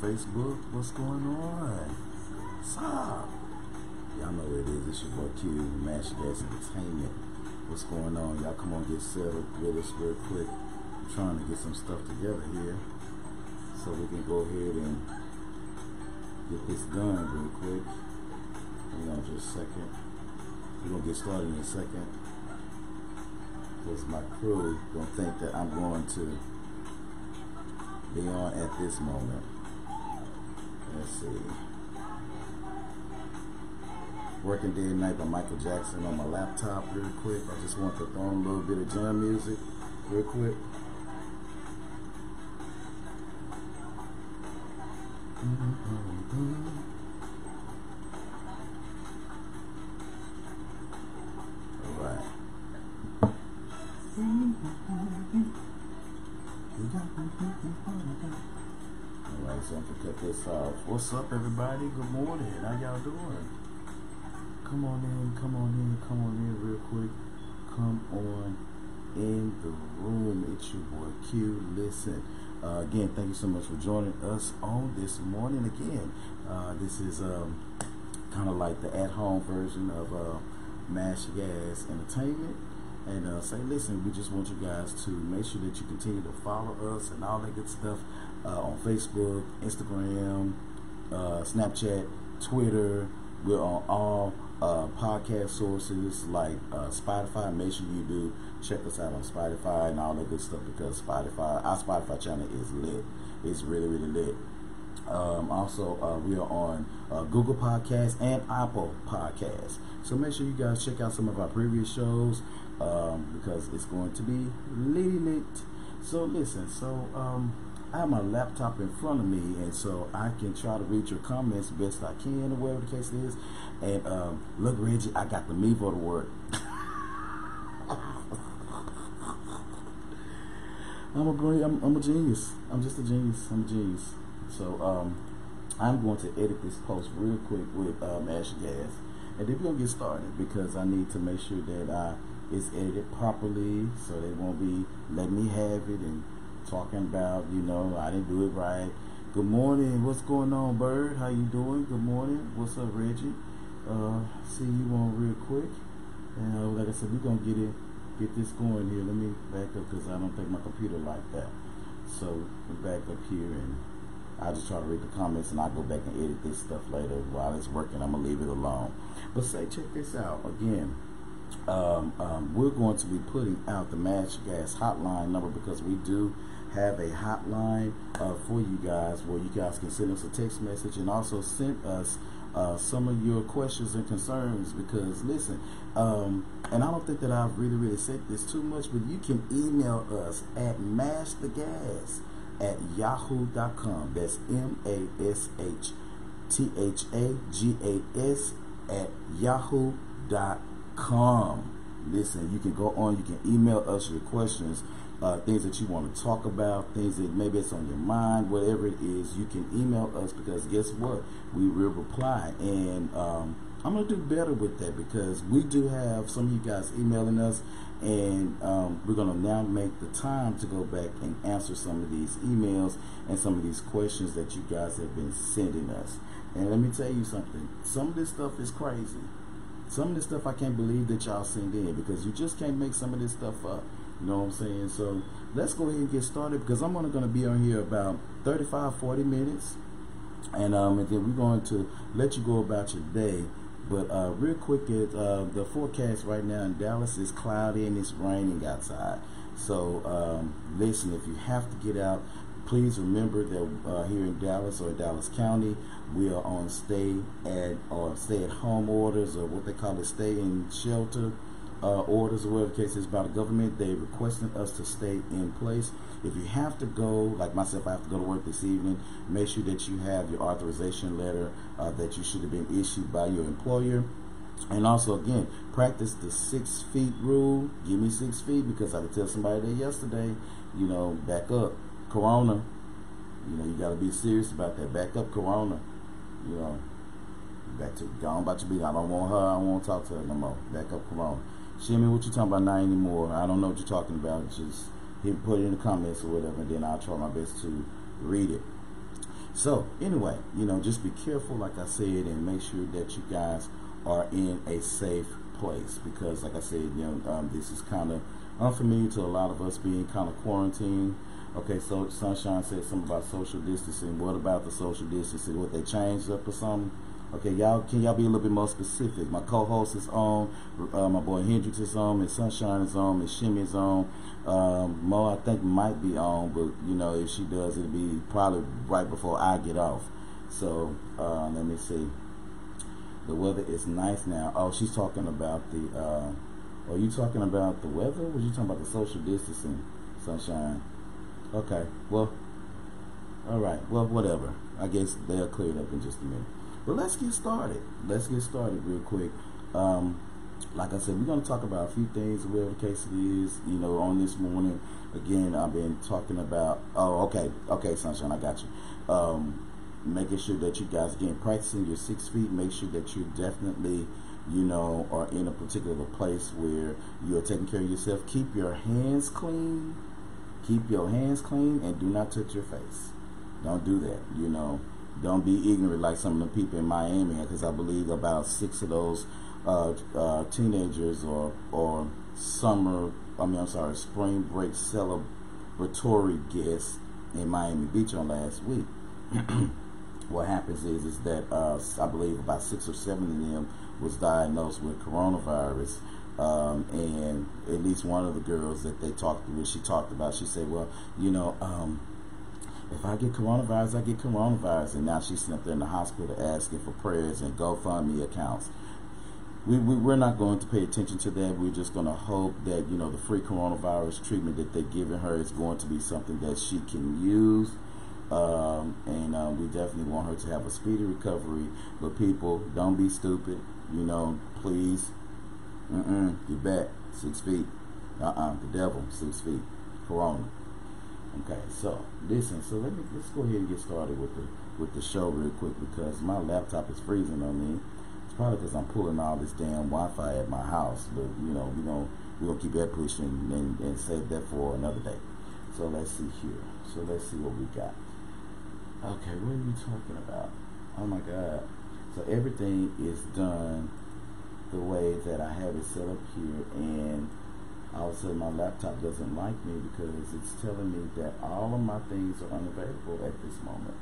Facebook. What's going on? What's up? Y'all know what it is. It's your boy Q, Mash Gas Entertainment. What's going on? Y'all come on, get settled with us real quick. I'm trying to get some stuff together here so we can go ahead and get this done real quick. Hang on just a second. We're gonna get started in a second. Because my crew don't think that I'm going to be on at this moment. Let's see. Working Day and Night by Michael Jackson on my laptop real quick. I just want to throw on a little bit of jam music real quick. All this off. What's up, everybody? Good morning. How y'all doing? Come on in, come on in, come on in, real quick. Come on in the room. It's your boy Q. Listen, uh, again, thank you so much for joining us on this morning. Again, uh, this is um, kind of like the at-home version of uh, Mash Gas Entertainment and uh, say, listen, we just want you guys to make sure that you continue to follow us and all that good stuff uh, on Facebook, Instagram, uh, Snapchat, Twitter. We're on all uh, podcast sources like uh, Spotify. Make sure you do check us out on Spotify and all that good stuff because Spotify, our Spotify channel is lit. It's really, really lit. Um, also, uh, we are on uh, Google Podcasts and Apple Podcasts. So make sure you guys check out some of our previous shows um, because it's going to be lit. So listen, so um, I have my laptop in front of me, and so I can try to read your comments best I can, or whatever the case is. And um, look, Reggie, I got the Mevo work. I'm a great, I'm, I'm a genius. I'm just a genius. I'm a genius. So um, I'm going to edit this post real quick with um, Ash Gas, and then we're gonna get started because I need to make sure that I it's edited properly, so they won't be letting me have it and talking about you know I didn't do it right. Good morning. What's going on, Bird? How you doing? Good morning. What's up, Reggie? Uh, see you on real quick, and uh, like I said, we're gonna get it get this going here. Let me back up because I don't think my computer like that. So we back up here and I just try to read the comments and I go back and edit this stuff later while it's working. I'm gonna leave it alone. But say, check this out again. Um, um, we're going to be putting out the Mash Gas hotline number because we do have a hotline uh, for you guys where you guys can send us a text message and also send us uh, some of your questions and concerns because listen um, and I don't think that I've really really said this too much but you can email us at mashthegas at yahoo.com that's m-a-s-h-t-h-a-g-a-s at yahoo.com listen you can go on you can email us your questions uh, things that you want to talk about, things that maybe it's on your mind, whatever it is, you can email us because guess what? We will reply. And um, I'm going to do better with that because we do have some of you guys emailing us, and um, we're going to now make the time to go back and answer some of these emails and some of these questions that you guys have been sending us. And let me tell you something some of this stuff is crazy. Some of this stuff I can't believe that y'all send in because you just can't make some of this stuff up. You know what I'm saying? So let's go ahead and get started because I'm only going to be on here about 35, 40 minutes. And, um, and then we're going to let you go about your day. But uh, real quick, it, uh, the forecast right now in Dallas is cloudy and it's raining outside. So um, listen, if you have to get out, please remember that uh, here in Dallas or Dallas County, we are on stay at or stay at home orders or what they call it, stay in shelter uh, orders or whatever case is by the government. They requesting us to stay in place. If you have to go, like myself, I have to go to work this evening. Make sure that you have your authorization letter uh, that you should have been issued by your employer. And also, again, practice the six feet rule. Give me six feet because I could tell somebody that yesterday, you know, back up, Corona. You know, you got to be serious about that. Back up, Corona. You know, back to gone about your business. I don't want her. I don't want to talk to her no more. Back up, Corona. Shimmy, what you talking about now anymore? I don't know what you're talking about. Just hit, put it in the comments or whatever, and then I'll try my best to read it. So anyway, you know, just be careful, like I said, and make sure that you guys are in a safe place because, like I said, you know, um, this is kind of unfamiliar to a lot of us being kind of quarantined. Okay, so Sunshine said something about social distancing. What about the social distancing? What they changed up or something? Okay, y'all, can y'all be a little bit more specific? My co-host is on, uh, my boy Hendrix is on, Miss Sunshine is on, Miss Shimmy is on. Um, Mo, I think might be on, but you know, if she does, it'll be probably right before I get off. So uh, let me see. The weather is nice now. Oh, she's talking about the. Uh, are you talking about the weather? Was you talking about the social distancing, Sunshine? Okay. Well. All right. Well, whatever. I guess they'll clear it up in just a minute. But let's get started. Let's get started real quick. Um, like I said, we're going to talk about a few things, whatever the case it is. You know, on this morning, again, I've been talking about. Oh, okay, okay, sunshine, I got you. Um, making sure that you guys again practicing your six feet. Make sure that you definitely, you know, are in a particular place where you are taking care of yourself. Keep your hands clean. Keep your hands clean, and do not touch your face. Don't do that. You know don't be ignorant like some of the people in Miami, because I believe about six of those uh, uh, teenagers or or summer, I mean, I'm sorry, spring break celebratory guests in Miami Beach on last week. what happens is is that uh, I believe about six or seven of them was diagnosed with coronavirus. Um, and at least one of the girls that they talked to, she talked about, she said, well, you know, um, if I get coronavirus, I get coronavirus. And now she's up there in the hospital asking for prayers and GoFundMe accounts. We, we, we're not going to pay attention to that. We're just going to hope that, you know, the free coronavirus treatment that they're giving her is going to be something that she can use. Um, and uh, we definitely want her to have a speedy recovery. But people, don't be stupid. You know, please. Mm-mm, get back. Six feet. Uh-uh. The devil. Six feet. Corona. Okay, so listen. So let me let's go ahead and get started with the with the show real quick because my laptop is freezing on me. It's probably because I'm pulling all this damn Wi-Fi at my house. But you know, we gonna we gonna keep that pushing and, and save that for another day. So let's see here. So let's see what we got. Okay, what are we talking about? Oh my God. So everything is done the way that I have it set up here and all of a sudden my laptop doesn't like me because it's telling me that all of my things are unavailable at this moment.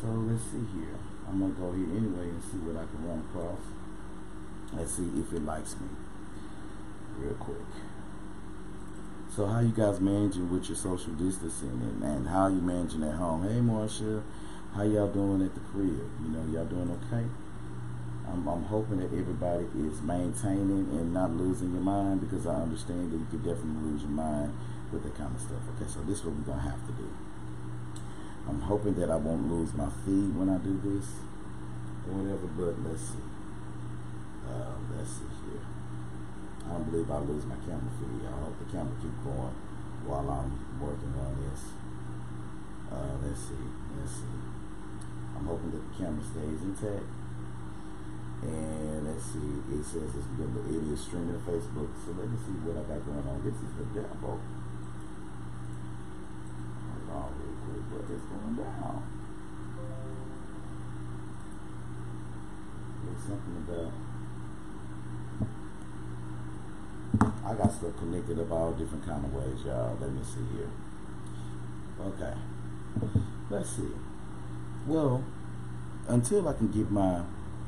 So let's see here. I'm gonna go here anyway and see what I can run across. Let's see if it likes me real quick. So how you guys managing with your social distancing and, and how you managing at home? Hey Marsha, how y'all doing at the crib? You know, y'all doing okay? I'm, I'm, hoping that everybody is maintaining and not losing your mind because I understand that you could definitely lose your mind with that kind of stuff. Okay, so this is what we're going to have to do. I'm hoping that I won't lose my feed when I do this or whatever, but let's see. Uh, let's see here. I don't believe I'll lose my camera feed. I hope the camera keep going while I'm working on this. Uh, let's see. Let's see. I'm hoping that the camera stays intact. And let's see, it says it's the it is streaming on Facebook. So let me see what I got going on. This is the devil. Hold on real quick. What is going down? There's something about I got stuff connected up all different kind of ways, y'all. Let me see here. Okay. Let's see. Well, until I can get my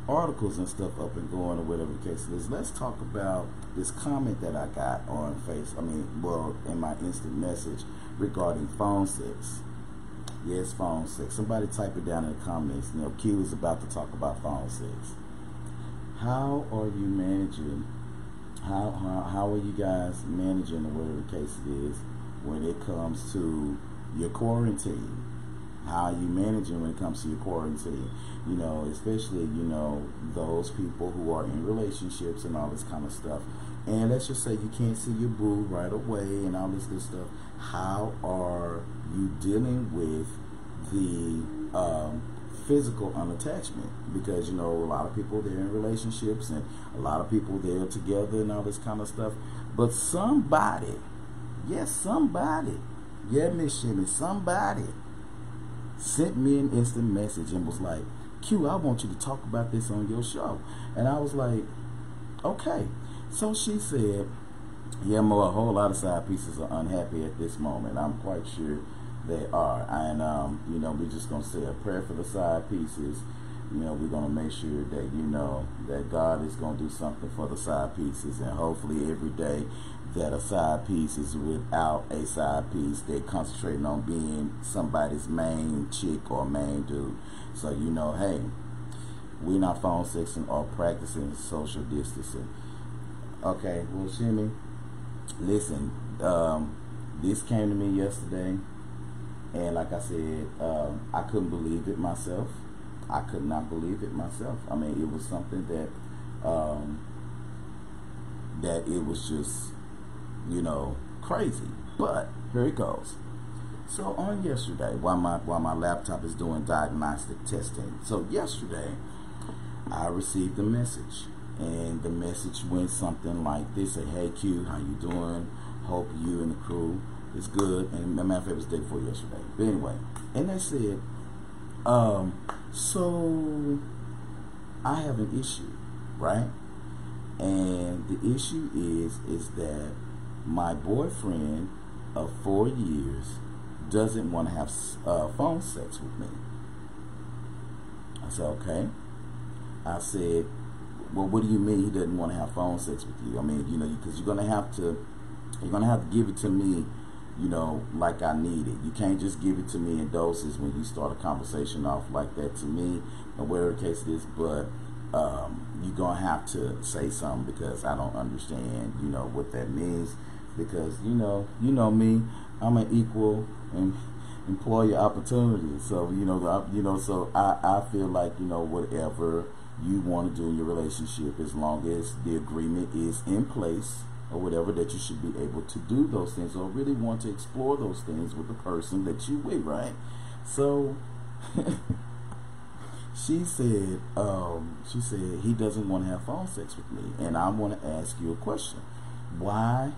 articles and stuff up and going or whatever the case is, let's talk about this comment that I got on Face. I mean, well, in my instant message regarding phone sex. Yes, phone sex. Somebody type it down in the comments. You know, Q is about to talk about phone sex. How are you managing? How how, how are you guys managing, or whatever the case it is, when it comes to your quarantine? How you managing when it comes to your quarantine. You know especially you know those people who are in relationships and all this kind of stuff. And let's just say you can't see your boo right away and all this good stuff. How are you dealing with the um, physical unattachment? Because you know a lot of people they're in relationships and a lot of people they're together and all this kind of stuff. But somebody yes somebody yeah miss Shimmy somebody sent me an instant message and was like, Q, I want you to talk about this on your show. And I was like, okay. So she said, yeah, more a whole lot of side pieces are unhappy at this moment. I'm quite sure they are. And, um, you know, we're just going to say a prayer for the side pieces. You know, we're going to make sure that, you know, that God is going to do something for the side pieces. And hopefully every day that a side piece is without a side piece, they're concentrating on being somebody's main chick or main dude. So, you know, hey, we're not phone sexing or practicing social distancing. Okay, well, Shimmy, listen, um, this came to me yesterday, and like I said, um, I couldn't believe it myself. I could not believe it myself. I mean, it was something that um, that it was just, you know, crazy. But here it goes. So on yesterday, while my while my laptop is doing diagnostic testing, so yesterday I received a message, and the message went something like this: "Say, hey Q, how you doing? Hope you and the crew is good." And my matter of fact, it was day before yesterday. But anyway, and they said, um, so I have an issue, right? And the issue is is that my boyfriend of four years doesn't want to have uh, phone sex with me. I said, okay. I said, well, what do you mean he doesn't want to have phone sex with you? I mean, you know, because you're to have to, you're to have to give it to me, you know, like I need it. You can't just give it to me in doses when you start a conversation off like that to me, or whatever the case is. But um, you're to have to say something because I don't understand, you know, what that means. Because, you know, you know me, I'm an equal and employer opportunity. So you know, you know, so I, I feel like you know whatever you want to do in your relationship, as long as the agreement is in place or whatever, that you should be able to do those things or really want to explore those things with the person that you with, right? So. she said, um, she said he doesn't want to have phone sex with me, and I want to ask you a question: Why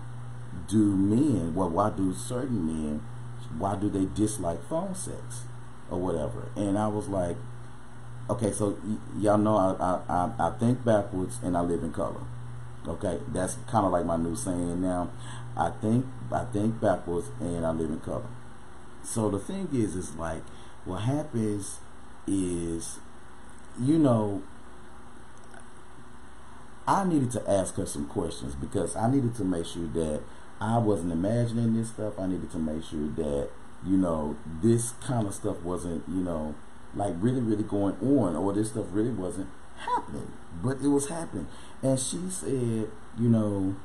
do men, well, why do certain men, why do they dislike phone sex or whatever? And I was like, okay, so y- y'all know I, I, I think backwards and I live in color. Okay, that's kind of like my new saying now. I think I think backwards and I live in color. So the thing is, is like what happens is, you know, I needed to ask her some questions because I needed to make sure that I wasn't imagining this stuff. I needed to make sure that, you know, this kind of stuff wasn't, you know, like really, really going on or this stuff really wasn't happening. But it was happening. And she said, you know,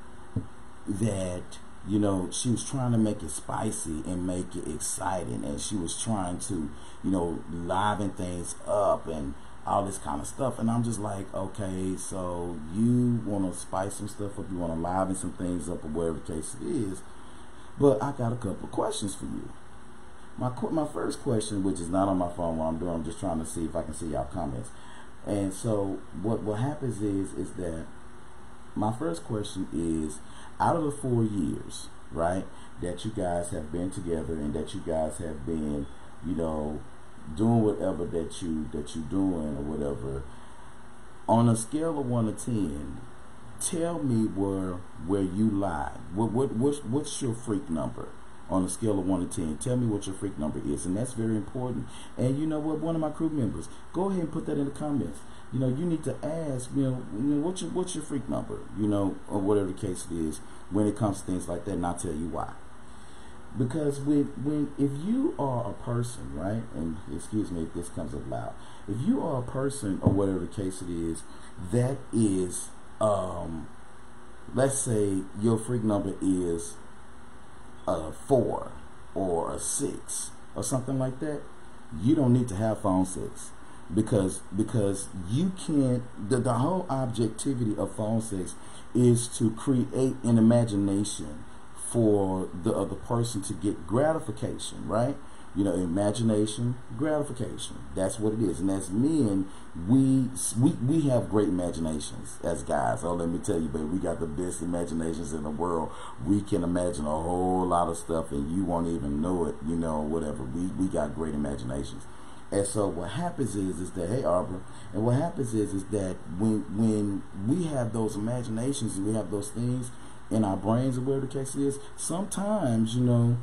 that, you know, she was trying to make it spicy and make it exciting. And she was trying to, you know, liven things up and all this kind of stuff. And I'm just like, okay, so you want to spice some stuff up, you want to liven some things up, or whatever the case it is. But I got a couple questions for you. My my first question, which is not on my phone while I'm doing, I'm just trying to see if I can see y'all comments. And so what what happens is is that my first question is, out of the four years, right, that you guys have been together and that you guys have been, you know, doing whatever that you that you're doing or whatever. On a scale of one to ten tell me where where you lie what what what's, what's your freak number? On a scale of 1 to 10 tell me what your freak number is and that's very important. And you know what? One of my crew members go ahead and put that in the comments. You know you need to ask you know, you know what's your what's your freak number you know or whatever the case it is when it comes to things like that and i'll tell you why because when when if you are a person right and excuse me if this comes up loud if you are a person or whatever the case it is that is um let's say your freak number is a four or a six or something like that you don't need to have phone sex because because you can't the, the whole objectivity of phone sex is to create an imagination for the other person to get gratification, right? You know, imagination, gratification. That's what it is. And as men, we we we have great imaginations as guys. Oh, let me tell you, baby, we got the best imaginations in the world. We can imagine a whole lot of stuff, and you won't even know it. You know, whatever. We we got great imaginations. And so what happens is is that hey Arbor, and what happens is is that when when we have those imaginations and we have those things in our brains or whatever the case is, sometimes you know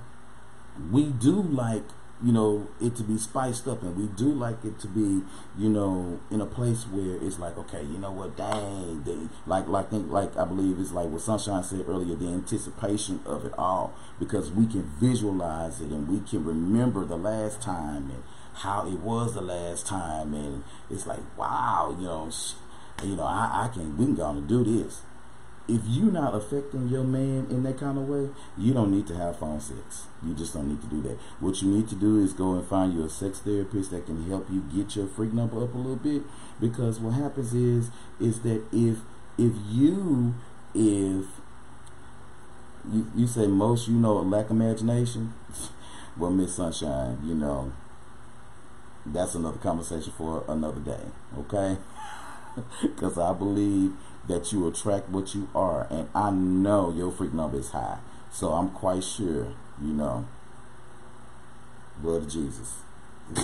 we do like you know it to be spiced up and we do like it to be you know in a place where it's like okay you know what dang they, like like think like i believe it's like what sunshine said earlier the anticipation of it all because we can visualize it and we can remember the last time and how it was the last time and it's like wow you know you know i, I can we can go and do this if you're not affecting your man in that kind of way, you don't need to have phone sex. You just don't need to do that. What you need to do is go and find you a sex therapist that can help you get your freak number up a little bit. Because what happens is is that if if you if you, you say most you know lack imagination, well Miss Sunshine, you know that's another conversation for another day. Okay, because I believe that you attract what you are. And I know your freak number is high. So I'm quite sure, you know. Blood of Jesus.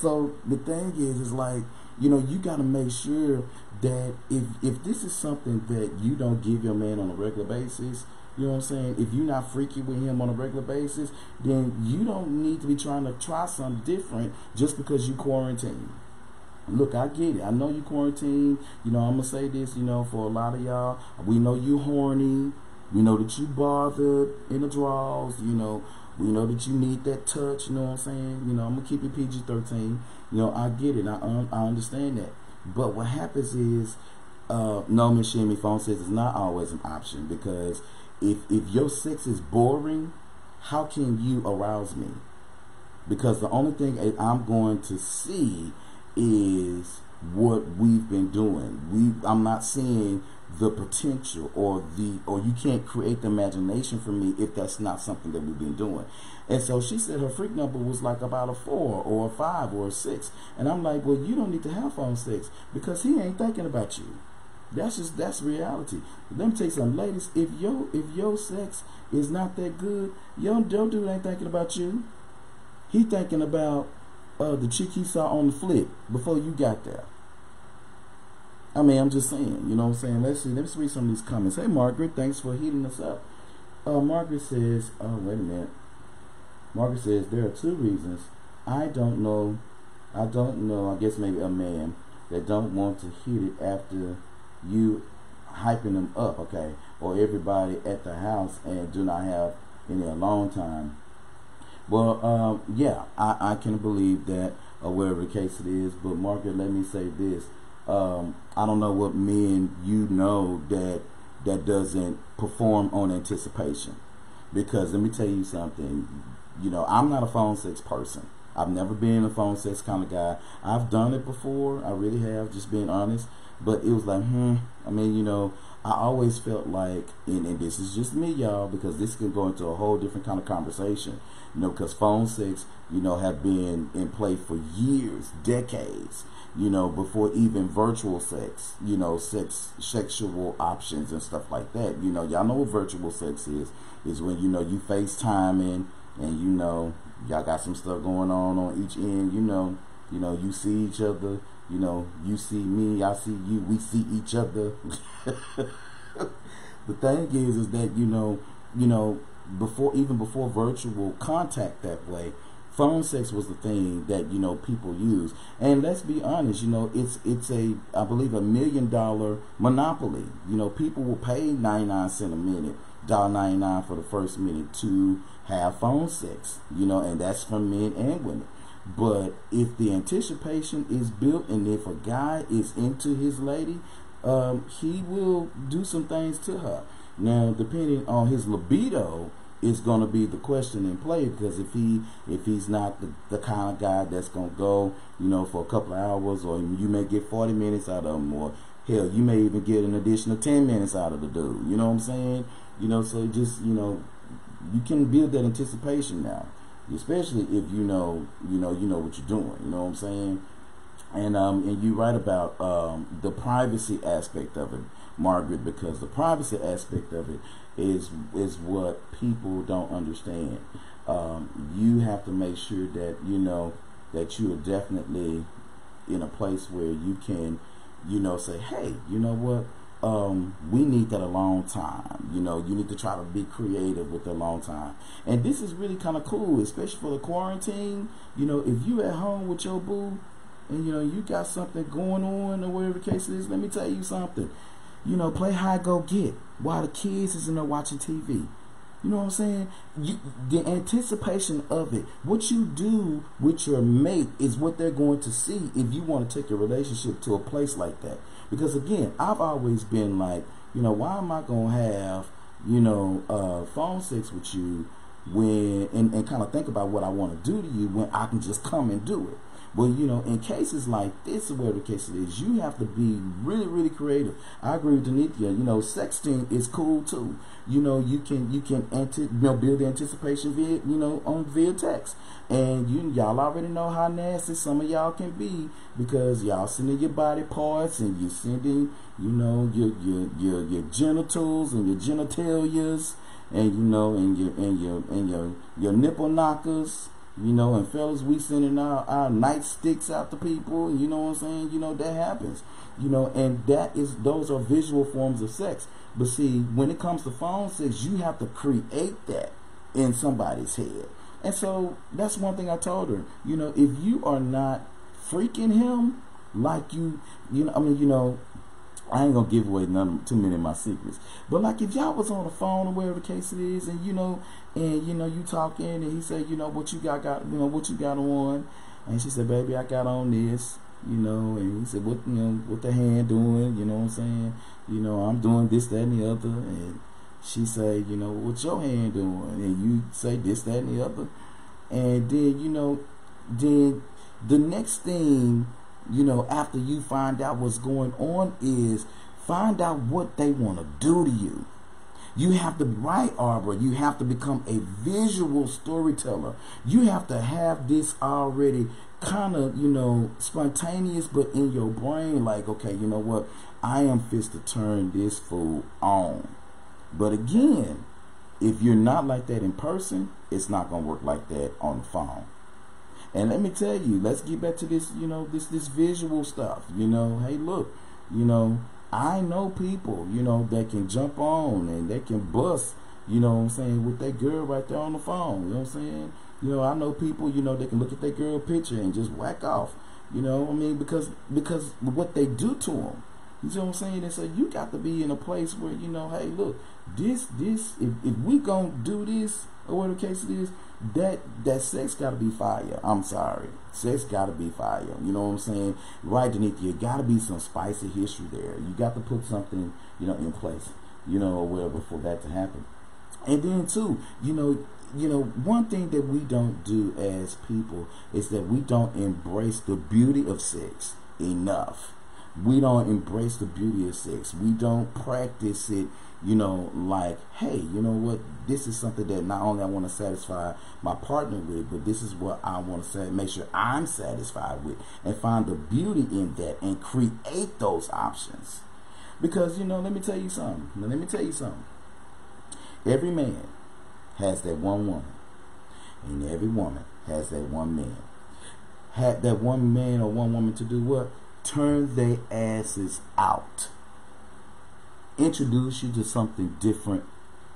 so the thing is, is like, you know, you got to make sure that if if this is something that you don't give your man on a regular basis, you know what I'm saying? If you're not freaky with him on a regular basis, then you don't need to be trying to try something different just because you quarantine look, I get it. I know you quarantine. You know, I'm gonna say this. You know, for a lot of y'all, we know you horny. We know that you bothered in the draws. You know, we know that you need that touch. You know what I'm saying? You know, I'm gonna keep it PG-13. You know, I get it. I um, I understand that. But what happens is, uh, no, Miss Shimmy phone says it's not always an option because if if your sex is boring, how can you arouse me? Because the only thing I'm going to see is what we've been doing. We I'm not seeing the potential or the or you can't create the imagination for me if that's not something that we've been doing. And so she said her freak number was like about a four or a five or a six. And I'm like, well, you don't need to have phone sex because he ain't thinking about you. That's just that's reality. Let me tell you something, ladies. If your if your sex is not that good, your your dude ain't thinking about you. He thinking about uh, the chick he saw on the flip before you got there. I mean, I'm just saying, you know what I'm saying? Let's see, let's read some of these comments. Hey, Margaret, thanks for heating us up. Uh, Margaret says, oh, wait a minute. Margaret says, there are two reasons. I don't know, I don't know, I guess maybe a man that don't want to hit it after you hyping them up, okay? Or everybody at the house and do not have any alone time well, um, yeah, I, I can believe that, or whatever the case it is. But Margaret, let me say this: um, I don't know what men you know that that doesn't perform on anticipation. Because let me tell you something. You know, I'm not a phone sex person. I've never been a phone sex kind of guy. I've done it before. I really have, just being honest. But it was like, hmm. I mean, you know, I always felt like, and, and this is just me, y'all, because this can go into a whole different kind of conversation. You know, because phone sex, you know, have been in play for years, decades. You know, before even virtual sex, you know, sex, sexual options and stuff like that. You know, y'all know what virtual sex is. Is when you know you FaceTiming and you know y'all got some stuff going on on each end. You know, you know you see each other. You know, you see me, I see you. We see each other. the thing is, is that you know, you know, before even before virtual contact that way phone sex was the thing that you know people use and let's be honest you know it's it's a i believe a million dollar monopoly you know people will pay 99 cent a minute dollar 99 for the first minute to have phone sex you know and that's for men and women but if the anticipation is built and if a guy is into his lady um, he will do some things to her now, depending on his libido, is going to be the question in play because if he if he's not the, the kind of guy that's going to go you know for a couple of hours or you may get 40 minutes out of him or Hell, you may even get an additional 10 minutes out of the dude. You know what I'm saying? You know, so just, you know, you can build that anticipation now. Especially if you know, you know, you know what you're doing. You know what I'm saying? And um, and you write about um, the privacy aspect of it, Margaret, because the privacy aspect of it is is what people don't understand. Um, you have to make sure that you know that you are definitely in a place where you can, you know, say, hey, you know what? Um, we need that a long time. You know, you need to try to be creative with a long time. And this is really kind of cool, especially for the quarantine. You know, if you at home with your boo and you know you got something going on or whatever the case is, let me tell you something. You know, play high go get while the kids is in there watching TV. You know what I'm saying? You, the anticipation of it, what you do with your mate is what they're going to see if you want to take your relationship to a place like that. Because again, I've always been like, you know, why am I to have, you know, uh, phone sex with you when, and, and kind of think about what I want to do to you when I can just come and do it. Well, you know, in cases like this, where the case is, you have to be really, really creative. I agree with Denithia. You know, sexting is cool too. You know, you can you can anti, you know, build anticipation via you know on via text, and you y'all already know how nasty some of y'all can be because y'all sending your body parts and you sending you know your your your your genitals and your genitalias and you know and your and your and your your nipple knockers you know, and fellas, we sending our, our nightsticks out to people. You know what I'm saying? You know, that happens. You know, and that is, those are visual forms of sex. But see, when it comes to phone sex, you have to create that in somebody's head. And so that's one thing I told her. You know, if you are not freaking him like you, you know, I mean, you know, I ain't gonna give away none too many of my secrets. But like if y'all was on the phone or wherever the case it is, and you know, and you know, you talking, and he said, you know, what you got, got, you know, what you got on, and she said, baby, I got on this, you know, and he said, what, you know, what the hand doing, you know what I'm saying, you know, I'm doing this, that, and the other, and she said, you know, what your hand doing, and you say this, that, and the other, and then you know, then the next thing you know, after you find out what's going on is find out what they want to do to you. You have to write, Arbor. You have to become a visual storyteller. You have to have this already kind of, you know, spontaneous, but in your brain, like, okay, you know what? I am fist to turn this fool on. But again, if you're not like that in person, it's not going to work like that on the phone. And let me tell you, let's get back to this, you know, this this visual stuff. You know, hey, look, you know, I know people, you know, that can jump on and they can bust, you know what I'm saying, with that girl right there on the phone. You know what I'm saying? You know, I know people, you know, they can look at that girl picture and just whack off. You know, I mean, because because what they do to them. You know what I'm saying? And so you got to be in a place where you know, hey, look, this this if, if we gonna do this or whatever the case it is, that that sex gotta be fire. I'm sorry. Sex gotta be fire. You know what I'm saying? Right beneath you, gotta be some spicy history there. You got to put something, you know, in place, you know, or whatever for that to happen. And then too, you know, you know, one thing that we don't do as people is that we don't embrace the beauty of sex enough. We don't embrace the beauty of sex. We don't practice it you know, like, hey, you know what? This is something that not only I want to satisfy my partner with, but this is what I want to say, make sure I'm satisfied with, and find the beauty in that, and create those options. Because you know, let me tell you something. Let me tell you something. Every man has that one woman, and every woman has that one man. Had that one man or one woman to do what? Turn their asses out introduce you to something different,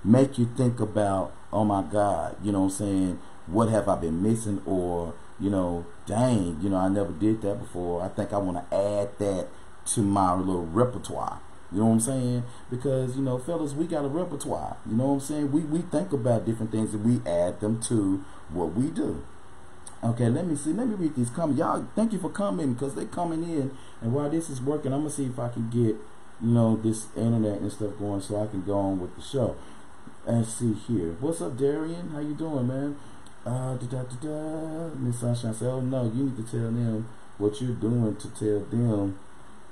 make you think about, oh my God, you know what I'm saying? What have I been missing? Or, you know, dang, you know, I never did that before. I think I want to add that to my little repertoire. You know what I'm saying? Because, you know, fellas, we got a repertoire. You know what I'm saying? We, we think about different things and we add them to what we do. Okay, let me see. Let me read these comments. Y'all, thank you for coming because they're coming in. And while this is working, I'm going to see if I can get you know, this internet and stuff going so I can go on with the show. And see here. What's up, Darian? How you doing, man? Uh, da da da da. Miss Sunshine said, oh no, you need to tell them what you're doing to tell them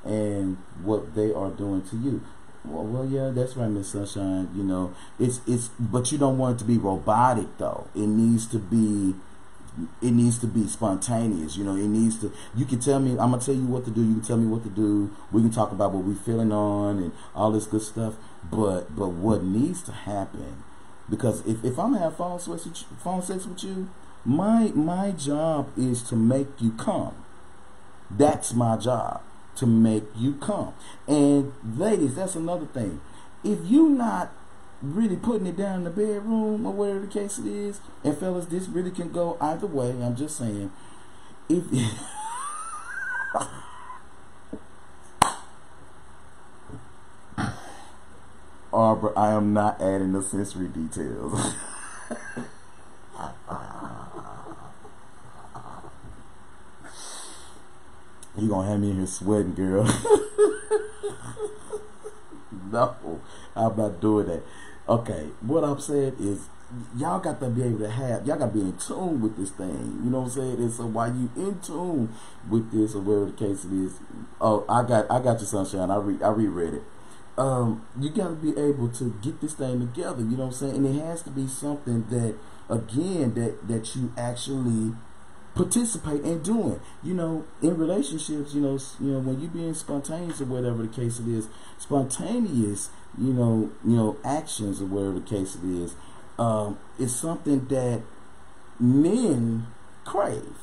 and what they are doing to you. Well, well, yeah, that's right, Miss Sunshine. You know, it's it's, but you don't want it to be robotic though. It needs to be, it needs to be spontaneous. You know, it needs to. You can tell me. I'm gonna tell you what to do. You can tell me what to do. We can talk about what we're feeling on and all this good stuff. But but what needs to happen? Because if, if I'm gonna have phone sex with you, phone sex with you, my my job is to make you come. That's my job to make you come. And ladies, that's another thing. If you not really putting it down in the bedroom or whatever the case it is, and fellas, this really can go either way. I'm just saying, if Arbor, I am not adding the sensory details. You gonna have me in here sweating, girl. no, I'm not doing that. Okay, what I'm saying is y'all got to be able to have y'all got to be in tune with this thing. You know what I'm saying? And so while you in tune with this or whatever the case it is, oh, I got I got your sunshine. I re I reread it. Um, you got to be able to get this thing together. You know what I'm saying? And it has to be something that again that that you actually participate in doing. You know, in relationships, you know, you know, when you being spontaneous or whatever the case it is, spontaneous, you know, you know, actions or whatever the case it is, um, is something that men crave.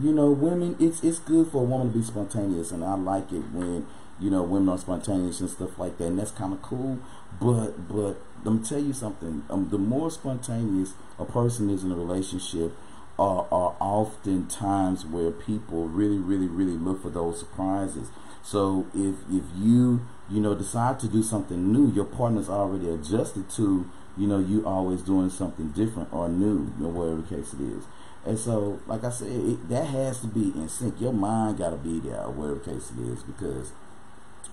You know, women, it's it's good for a woman to be spontaneous, and I like it when you know women are spontaneous and stuff like that, and that's kind of cool. But but let me tell you something: um, the more spontaneous a person is in a relationship, are, are often times where people really, really, really look for those surprises. So if if you you know decide to do something new, your partner's already adjusted to you know you always doing something different or new, know, whatever case it is. And so, like I said, it, that has to be in sync. Your mind got to be there, or whatever case it is, because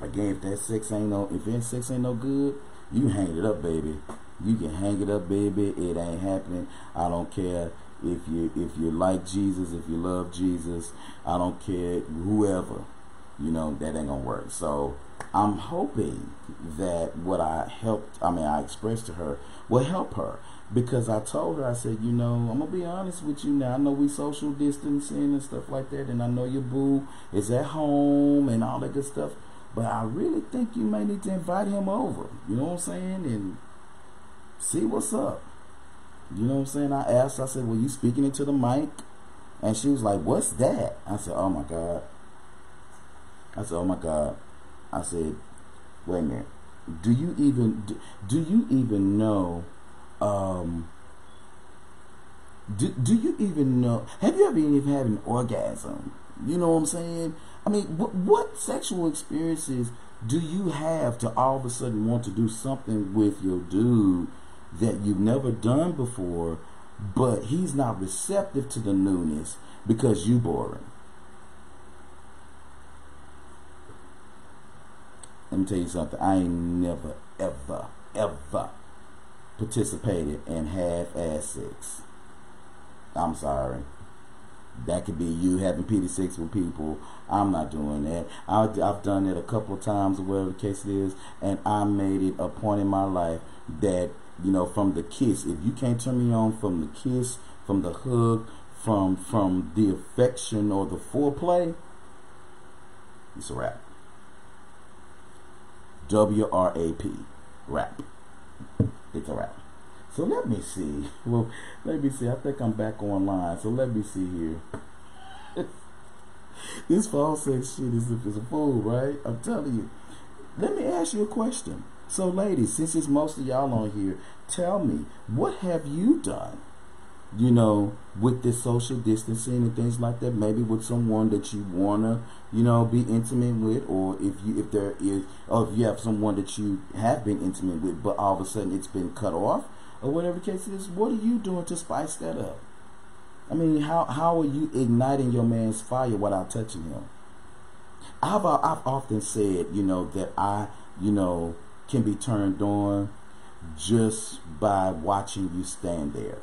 again, if that sex ain't no, if that sex ain't no good, you hang it up, baby. You can hang it up, baby. It ain't happening. I don't care if you if you like Jesus, if you love Jesus, I don't care whoever, you know, that ain't gonna work. So I'm hoping that what I helped I mean I expressed to her will help her. Because I told her, I said, you know, I'm gonna be honest with you now. I know we social distancing and stuff like that, and I know your boo is at home and all that good stuff. But I really think you may need to invite him over. You know what I'm saying? And see what's up. You know what I'm saying? I asked, I said, Were you speaking into the mic? And she was like, What's that? I said, Oh my God. I said, Oh my God. I said, Wait a minute. Do you even do, do you even know um do, do you even know have you ever even had an orgasm? You know what I'm saying? I mean, what, what sexual experiences do you have to all of a sudden want to do something with your dude that you've never done before, but he's not receptive to the newness because you're boring. Let me tell you something. I ain't never, ever, ever participated in half-ass sex. I'm sorry. That could be you having PD6 with people. I'm not doing that. I, have done it a couple of times, or whatever the case is, and I made it a point in my life that you know, from the kiss. If you can't turn me on from the kiss, from the hug, from from the affection or the foreplay, it's a wrap. W R A P, wrap. It's a wrap. So let me see. Well, let me see. I think I'm back online. So let me see here. this false sex shit is, is a fool, right? I'm telling you. Let me ask you a question. So, ladies, since it's most of y'all on here, tell me, what have you done? You know, with this social distancing and things like that, maybe with someone that you wanna, you know, be intimate with, or if you if there is, or if you have someone that you have been intimate with, but all of a sudden it's been cut off, or whatever case is, what are you doing to spice that up? I mean, how how are you igniting your man's fire without touching him? I've I've often said, you know, that I, you know, can be turned on just by watching you stand there.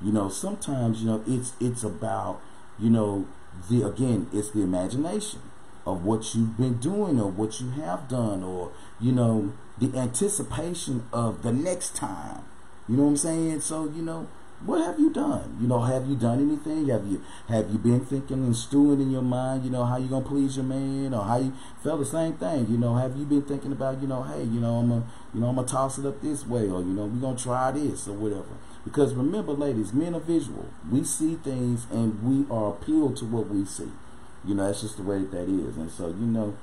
You know, sometimes, you know, it's it's about, you know, the again, it's the imagination. of what you've been doing or what you have done or you know the anticipation of the next time. You know what i'm saying? So you know what have you done? You know have you done anything? Have you have you been thinking and stewing in your mind you know how you gonna please your man or how you felt the same thing you know? Have you been thinking about you know hey you know i'm gonna you know i'm gonna toss it up this way or you know we're gonna try this or whatever because remember ladies men are visual we see things and we are appealed to what we see you know, that's just the way that, is. And so, you know,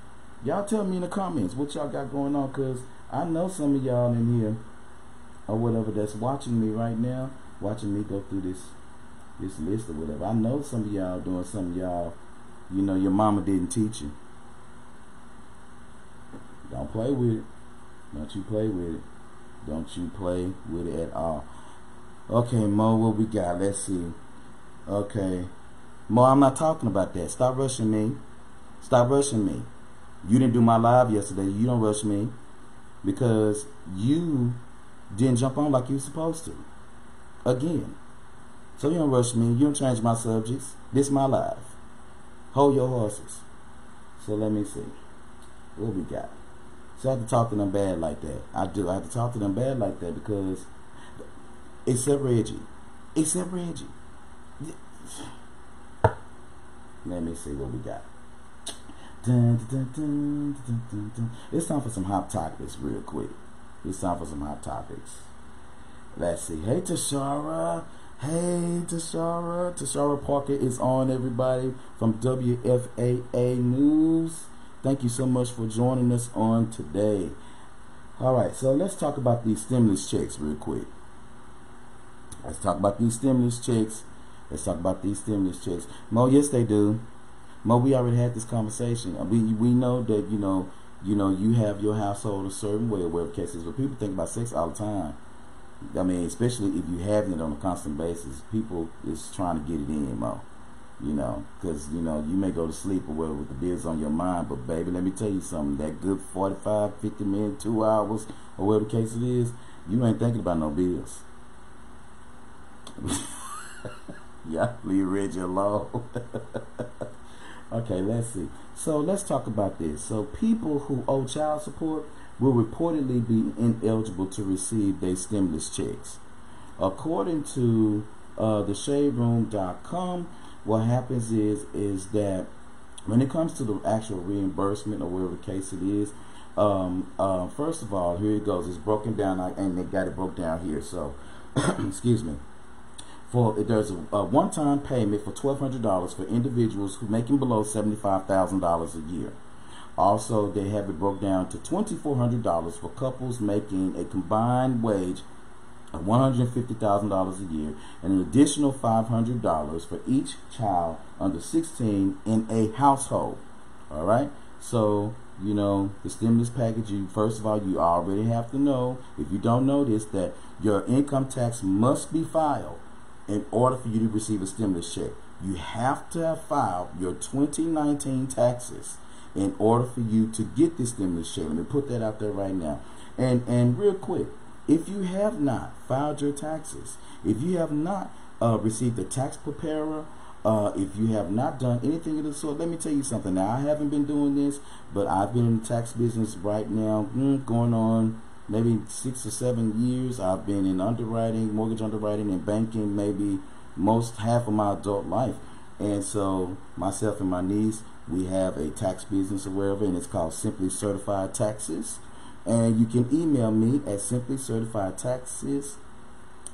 y'all tell me in the comments what y'all got going on because I know some of y'all in here or whatever that's watching me right now, watching me go through this this list or whatever. I know some of y'all doing some of y'all, you know, your mama didn't teach you. Don't play with it. Don't you play with it. Don't you play with it at all. Okay, Mo, what we got? Let's see. Okay. Mo, I'm not talking about that. Stop rushing me. Stop rushing me. You didn't do my live yesterday. You don't rush me because you didn't jump on like you supposed to. Again. So you don't rush me. You don't change my subjects. This my life. Hold your horses. So let me see. What we got? So I have to talk to them bad like that. I do. I have to talk to them bad like that because except Reggie. Except Reggie. Let me see what we got. Dun, dun, dun, it's time for some hot topics real quick. It's time for some hot topics. Let's see. Hey Tashara. Hey Tashara. Tashara Parker is on everybody from WFAA News. Thank you so much for joining us on today. Alright, so let's talk about these stimulus checks real quick. Let's talk about these stimulus checks Let's talk about these stimulus checks. Mo, yes, they do. Mo, we already had this conversation. Uh, we we know that you know you know you have your household a certain way or whatever cases. But people think about sex all the time. I mean, especially if you having it on a constant basis, people is trying to get it in, Mo. You know, because you know you may go to sleep or whatever with the bills on your mind, but baby, let me tell you something. That good 45, 50 minutes, two hours, or whatever the case it is, you ain't thinking about no bills. Yeah, leave Reggie alone. okay, let's see. So let's talk about this. So people who owe child support will reportedly be ineligible to receive their stimulus checks. According to uh, theshaderoom.com, what happens is is that when it comes to the actual reimbursement or whatever case it is, um, uh, first of all, here it goes. It's broken down, and they got it broke down here. So, excuse me for there's a, a one-time payment for $1,200 for individuals who making below $75,000 a year. Also, they have it broke down to $2,400 for couples making a combined wage of $150,000 a year and an additional $500 for each child under 16 in a household. All right? So, you know, the stimulus package, you first of all, you already have to know, if you don't know this, that your income tax must be filed in order for you to receive a stimulus check. You have to have filed your 2019 taxes in order for you to get this stimulus check. Let me put that out there right now. And and real quick, if you have not filed your taxes, if you have not uh, received a tax preparer, uh, if you have not done anything of the sort, let me tell you something. Now, I haven't been doing this, but I've been in the tax business right now, mm, going on maybe six or seven years. I've been in underwriting, mortgage underwriting, and banking maybe most half of my adult life. And so myself and my niece, we have a tax business or wherever, and it's called Simply Certified Taxes. And you can email me at Simply Certified Taxes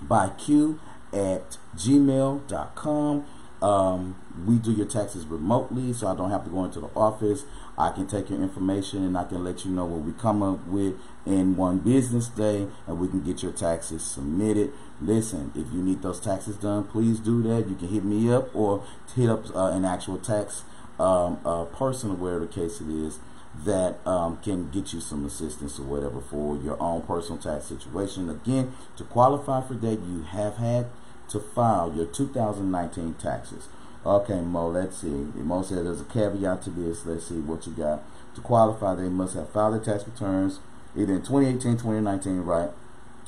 by Q at gmail.com. Um, we do your taxes remotely, so I don't have to go into the office. I can take your information and I can let you know what we come up with in one business day and we can get your taxes submitted. Listen, if you need those taxes done, please do that. You can hit me up or hit up uh, an actual tax um, uh, person, whatever the case it is, that um, can get you some assistance or whatever for your own personal tax situation. Again, to qualify for that, you have had to file your 2019 taxes. Okay, Mo, let's see. Mo said there's a caveat to this. Let's see what you got. To qualify, they must have filed their tax returns either in 2018, 2019, right?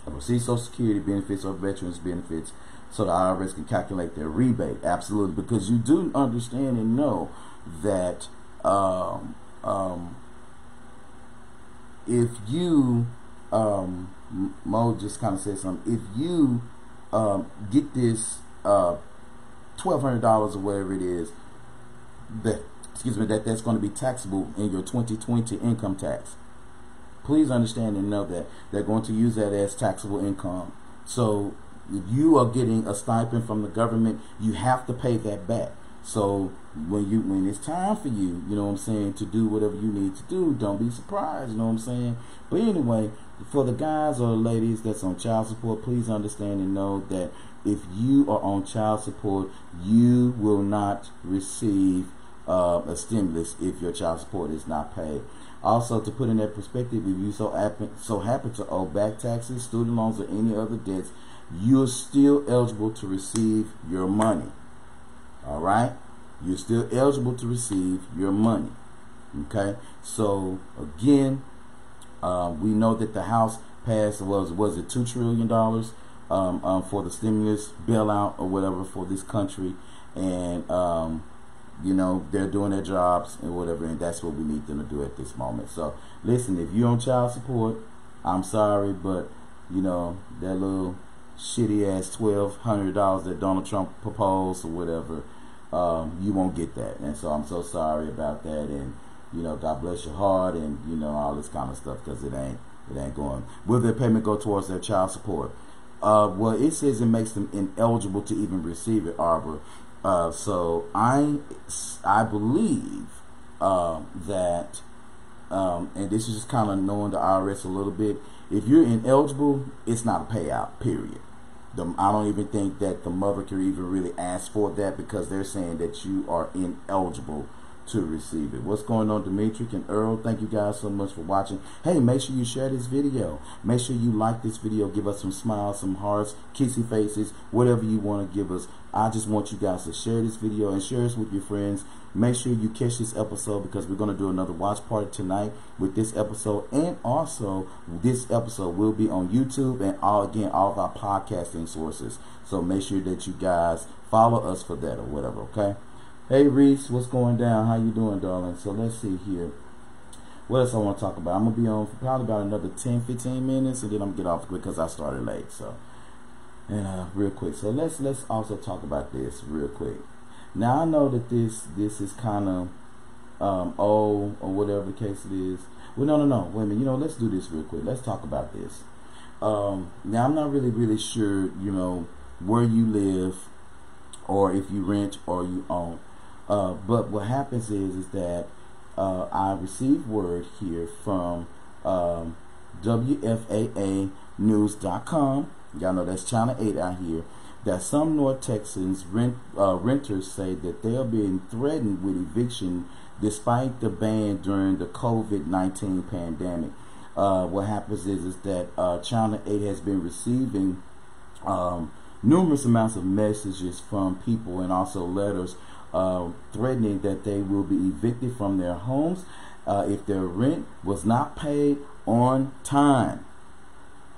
Receive Social Security benefits or veterans benefits so the IRS can calculate their rebate. Absolutely, because you do understand and know that um, um, if you um, Mo just kind of said something. If you um, get this uh, twelve hundred dollars or whatever it is, that excuse me, that that's going to be taxable in your 2020 income tax. Please understand and know that they're going to use that as taxable income. So if you are getting a stipend from the government, you have to pay that back. So when you when it's time for you, you know what I'm saying, to do whatever you need to do, don't be surprised, you know what I'm saying? But anyway, for the guys or the ladies that's on child support, please understand and know that if you are on child support, you will not receive uh, a stimulus if your child support is not paid. Also, to put in that perspective, if you so happen so happen to owe back taxes, student loans, or any other debts, you're still eligible to receive your money. All right, you're still eligible to receive your money. Okay, so again, uh, we know that the House passed was was it two trillion dollars um, um, for the stimulus bailout or whatever for this country, and um, you know they're doing their jobs and whatever, and that's what we need them to do at this moment. So listen, if you're on child support, I'm sorry, but you know that little shitty ass twelve hundred dollars that Donald Trump proposed or whatever, um, you won't get that, and so I'm so sorry about that, and you know God bless your heart, and you know all this kind of stuff because it ain't it ain't going. Will their payment go towards their child support? Uh, well, it says it makes them ineligible to even receive it, Arbor. Uh, so I, I believe uh, that, um, and this is just kind of knowing the IRS a little bit. If you're ineligible, it's not a payout. Period. The, I don't even think that the mother can even really ask for that because they're saying that you are ineligible to receive it. What's going on, Dimitri and Earl? Thank you guys so much for watching. Hey, make sure you share this video. Make sure you like this video. Give us some smiles, some hearts, kissy faces, whatever you want to give us. I just want you guys to share this video and share this with your friends. Make sure you catch this episode because we're going to do another watch party tonight with this episode. And also, this episode will be on YouTube and all again, all of our podcasting sources. So make sure that you guys follow us for that or whatever, okay? Hey Reese, what's going down? How you doing, darling? So let's see here. What else I want to talk about? I'm gonna be on for probably about another 10, 15 minutes, and then I'm gonna get off quick because I started late. So, and uh, real quick. So let's let's also talk about this real quick. Now I know that this this is kind of um, old or whatever the case it is. Well, no, no, no. Wait a minute. You know, let's do this real quick. Let's talk about this. Um, now I'm not really really sure. You know where you live, or if you rent or you own. Uh, but what happens is is that uh, I received word here from um, WFAA Y'all know that's Channel 8 out here. That some North Texans rent, uh, renters say that they are being threatened with eviction despite the ban during the COVID 19 pandemic. Uh, what happens is is that uh, Channel 8 has been receiving um, numerous amounts of messages from people and also letters uh, threatening that they will be evicted from their homes uh, if their rent was not paid on time.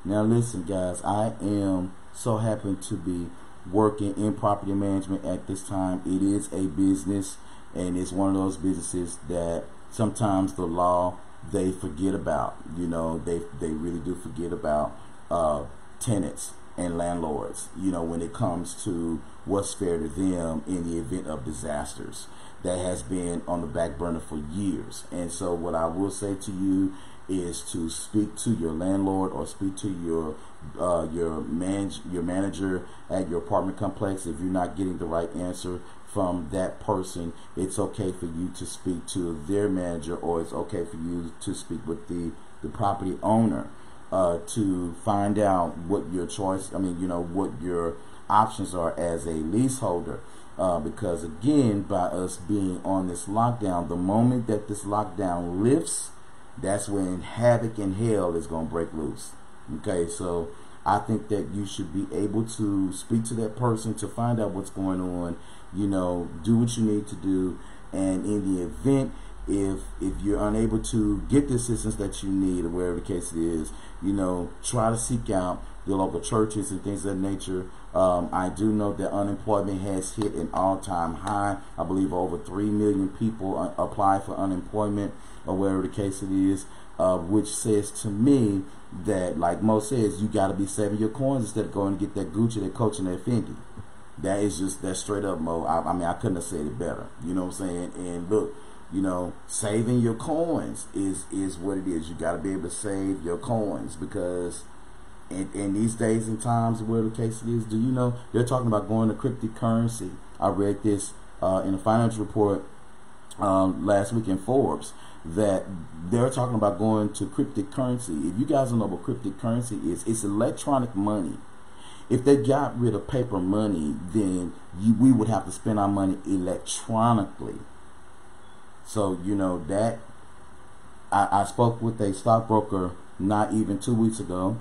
Now, listen, guys, I am so happy to be working in property management at this time. It is a business, and it's one of those businesses that sometimes the law they forget about. You know, they they really do forget about uh, tenants and landlords. You know, when it comes to what's fair to them in the event of disasters. That has been on the back burner for years. And so, what I will say to you is to speak to your landlord or speak to your uh, your manage your manager at your apartment complex. If you're not getting the right answer from that person, it's okay for you to speak to their manager, or it's okay for you to speak with the the property owner uh, to find out what your choice. I mean, you know what your options are as a leaseholder. Uh, because again, by us being on this lockdown, the moment that this lockdown lifts, that's when havoc and hell is going to break loose. Okay, so I think that you should be able to speak to that person to find out what's going on. You know, do what you need to do, and in the event if if you're unable to get the assistance that you need or whatever the case is, you know, try to seek out the local churches and things of that nature. Um, I do know that unemployment has hit an all-time high. I believe over three million people uh, apply for unemployment or whatever the case it is, uh, which says to me that, like Mo says, you got to be saving your coins instead of going to get that Gucci, that Coach, and that Fendi. That is just that straight up, Mo. I, I mean, I couldn't have said it better. You know what I'm saying? And look, you know, saving your coins is is what it is. You got to be able to save your coins because in, in these days and times, where the case is, do you know they're talking about going to cryptocurrency? I read this uh, in a financial report um, last week in Forbes that they're talking about going to cryptocurrency. If you guys don't know what cryptocurrency is, it's electronic money. If they got rid of paper money, then you, we would have to spend our money electronically. So you know that I, I spoke with a stockbroker not even two weeks ago,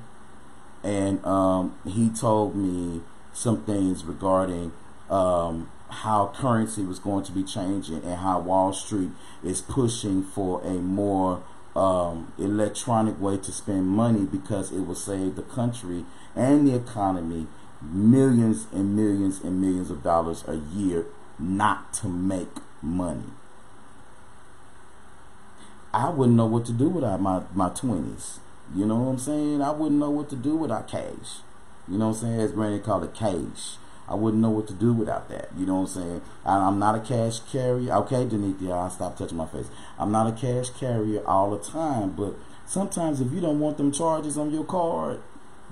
and um, he told me some things regarding um, how currency was going to be changing and how Wall Street is pushing for a more um, electronic way to spend money because it will save the country and the economy millions and millions and millions of dollars a year not to make money. I wouldn't know what to do without my, my 20s. You know what I'm saying? I wouldn't know what to do without cash. You know what I'm saying? As Granny called it cash. I wouldn't know what to do without that. You know what I'm saying? I'm not a cash carrier. Okay, Denithia, I'll stop touching my face. I'm not a cash carrier all the time, but sometimes if you don't want them charges on your card,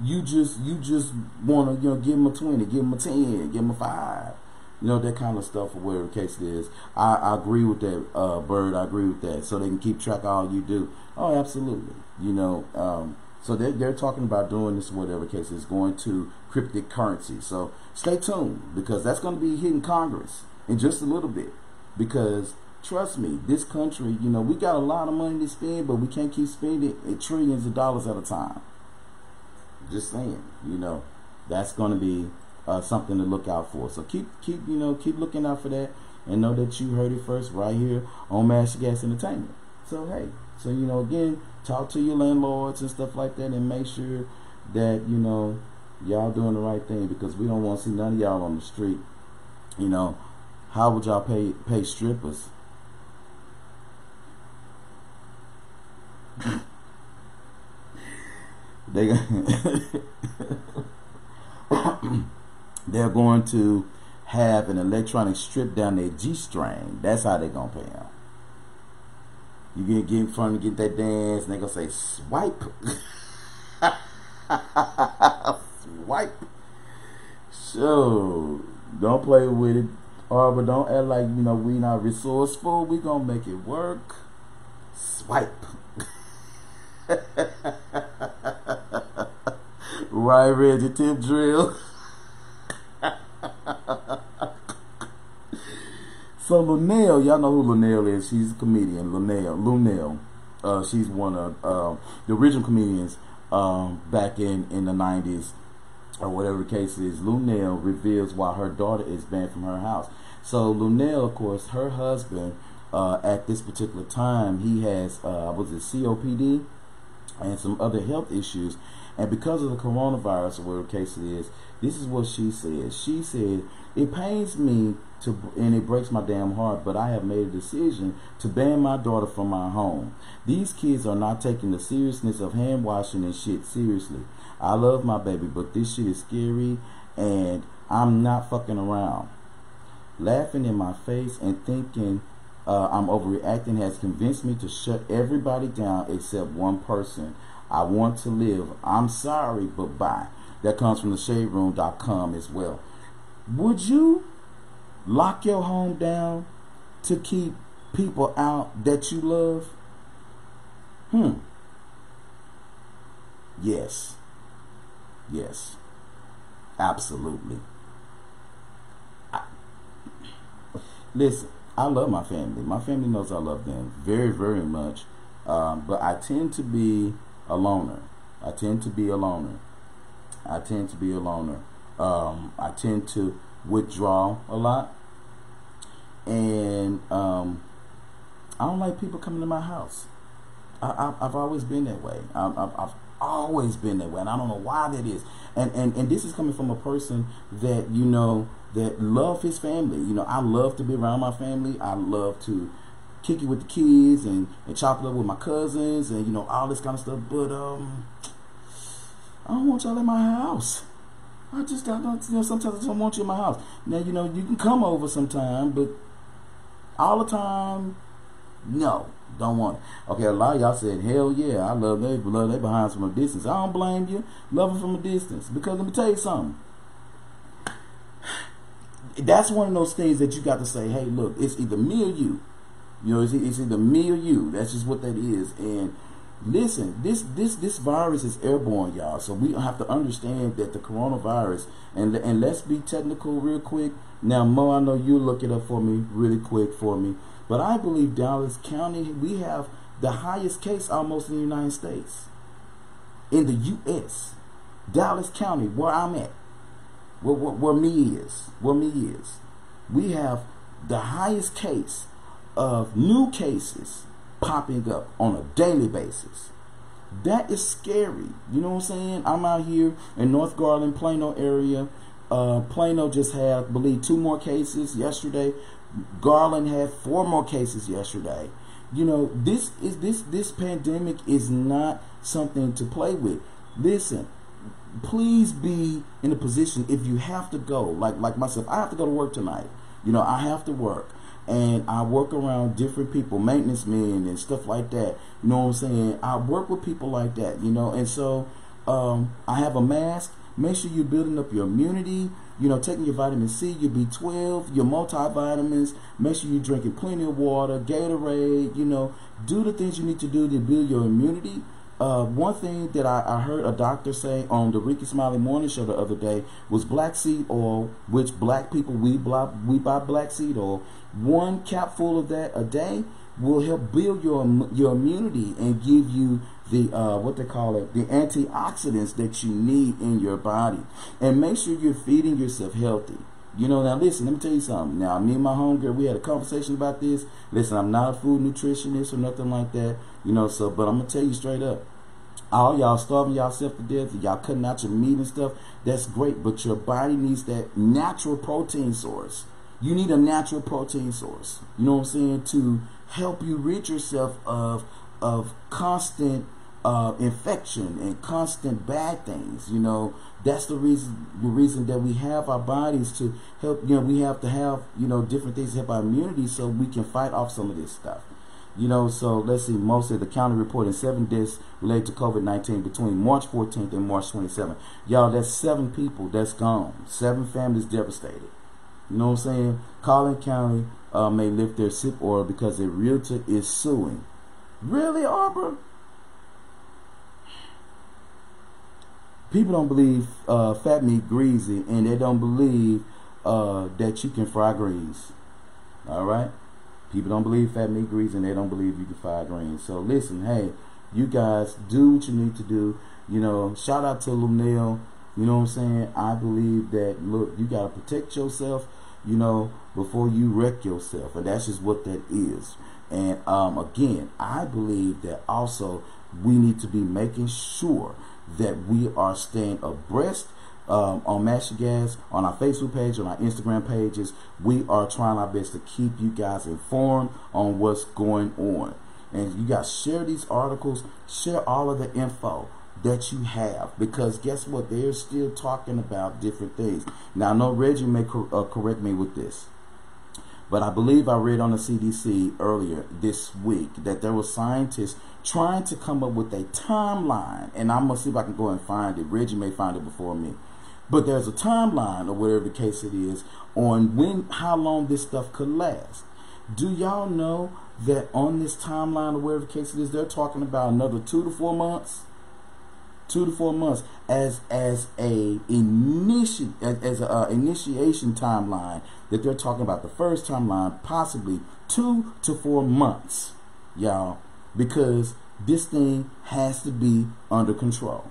you just you just want to you know give them a 20, give them a 10, give them a 5. You know, that kind of stuff or whatever the case is. I, I agree with that, uh, Bird. I agree with that. So they can keep track of all you do. Oh, absolutely. You know, um, so they're, they're talking about doing this, whatever case is, going to cryptic currency. So stay tuned because that's going to be hitting Congress in just a little bit. Because trust me, this country, you know, we got a lot of money to spend, but we can't keep spending trillions of dollars at a time. Just saying, you know, that's going to be uh, something to look out for. So keep, keep, you know, keep looking out for that, and know that you heard it first right here on Master Gas Entertainment. So hey, so you know, again, talk to your landlords and stuff like that and make sure that you know y'all doing the right thing because we don't want to see none of y'all on the street you know how would y'all pay pay strippers they they're going to have an electronic strip down their G string. That's how they're gonna pay them. You get get in front and get that dance, and they gonna say swipe, swipe. So don't play with it, or but don't act like you know we not resourceful. We gonna make it work. Swipe. right, Reggie tip drill. So Luenell, y'all know who Luenell is. She's a comedian. Luenell, Luenell. Uh, she's one of uh, the original comedians um, back in, in the 90s or whatever the case is. Luenell reveals why her daughter is banned from her house. So Luenell, of course, her husband uh, at this particular time, he has, uh, was it COPD and some other health issues. And because of the coronavirus or whatever the case it is, this is what she said. She said, it pains me to, and it breaks my damn heart, but I have made a decision to ban my daughter from my home. These kids are not taking the seriousness of hand washing and shit seriously. I love my baby, but this shit is scary and I'm not fucking around. Laughing in my face and thinking uh, I'm overreacting has convinced me to shut everybody down except one person. I want to live. I'm sorry, but bye. That comes from the shaderoom.com as well. Would you lock your home down to keep people out that you love? Hmm. Yes. Yes. Absolutely. I, listen, I love my family. My family knows I love them very, very much. Um, but I tend to be a loner. I tend to be a loner. I tend to be a loner. Um, I tend to withdraw a lot, and um, I don't like people coming to my house. I, have always been that way. I, I've always been that way, and I don't know why that is. And, and and this is coming from a person that you know that love his family. You know, I love to be around my family. I love to kick it with the kids and, and chop it up with my cousins and you know all this kind of stuff. But um, I don't want y'all in my house. I just don't, you know sometimes I don't want you in my house. Now you know you can come over sometime, but all the time, no, don't want it. Okay, a lot of y'all said, hell yeah, I love they love they behind from a distance. I don't blame you, love them from a distance because let me tell you something. That's one of those things that you got to say, hey, look, it's either me or you. You know, it's, it's either me or you. That's just what that is. And listen, this this this virus is airborne, y'all. So we have to understand that the coronavirus, and and let's be technical real quick. Now, Mo, I know you look it up for me really quick for me, but I believe Dallas County we have the highest case almost in the United States, in the U.S. Dallas County, where I'm at, where, where, where me is, where me is, we have the highest case of new cases popping up on a daily basis. That is scary. You know what I'm saying? I'm out here in North Garland, Plano area. Uh, Plano just had, I believe, two more cases yesterday. Garland had four more cases yesterday. You know, this is this this pandemic is not something to play with. Listen, please be in a position if you have to go, like like myself, I have to go to work tonight. You know, I have to work and I work around different people, maintenance men and stuff like that. You know what I'm saying? I work with people like that, you know, and so um, I have a mask. Make sure you're building up your immunity. You know, taking your vitamin C, your B12, your multivitamins. Make sure you're drinking plenty of water, Gatorade. You know, do the things you need to do to build your immunity. Uh, one thing that I, I, heard a doctor say on the Rickey Smiley Morning Show the other day was black seed oil, which black people we we buy black seed oil. One capful of that a day will help build your your immunity and give you the uh, what they call it the antioxidants that you need in your body. And make sure you're feeding yourself healthy. You know, now listen, let me tell you something. Now, me and my homegirl, we had a conversation about this. Listen, I'm not a food nutritionist or nothing like that. You know, so, but I'm to tell you straight up all y'all starving yourself to death, y'all cutting out your meat and stuff, that's great. But your body needs that natural protein source. You need a natural protein source. You know what I'm saying? To help you rid yourself of of constant uh, infection and constant bad things. You know, that's the reason the reason that we have our bodies to help. You know, we have to have you know different things to help our immunity so we can fight off some of this stuff. You know, so let's see. Most of the county reporting seven deaths related to COVID 19 between March 14th and March 27th. Y'all, that's seven people that's gone. Seven families devastated. You know what I'm saying? Collin County uh, may lift their SIP order because a realtor is suing. Really, Arbor? People don't believe uh, fat meat greasy, and they don't believe uh, that you can fry greens. All right? People don't believe fat meat greasy, and they don't believe you can fry greens. So listen, hey, you guys do what you need to do. You know, shout out to Luenell. You know what I'm saying? I believe that look, you gotta protect yourself, you know, before you wreck yourself. And that's just what that is. And um, again, I believe that also we need to be making sure that we are staying abreast um, on Master Gas, on our Facebook page, on our Instagram pages. We are trying our best to keep you guys informed on what's going on. And you guys share these articles, share all of the info that you have because guess what? They're still talking about different things. Now, I know Reggie may cor- uh, correct me with this, but I believe I read on the CDC earlier this week that there were scientists trying to come up with a timeline, and I'm gonna see if I can go and find it. Reggie may find it before me but there's a timeline or whatever the case it is on when how long this stuff could last. Do y'all know that on this timeline or whatever the case it is, they're talking about another two to four months? Two to four months as as a initi as, as a uh, initiation timeline that they're talking about. The first timeline, possibly two to four months, y'all, because this thing has to be under control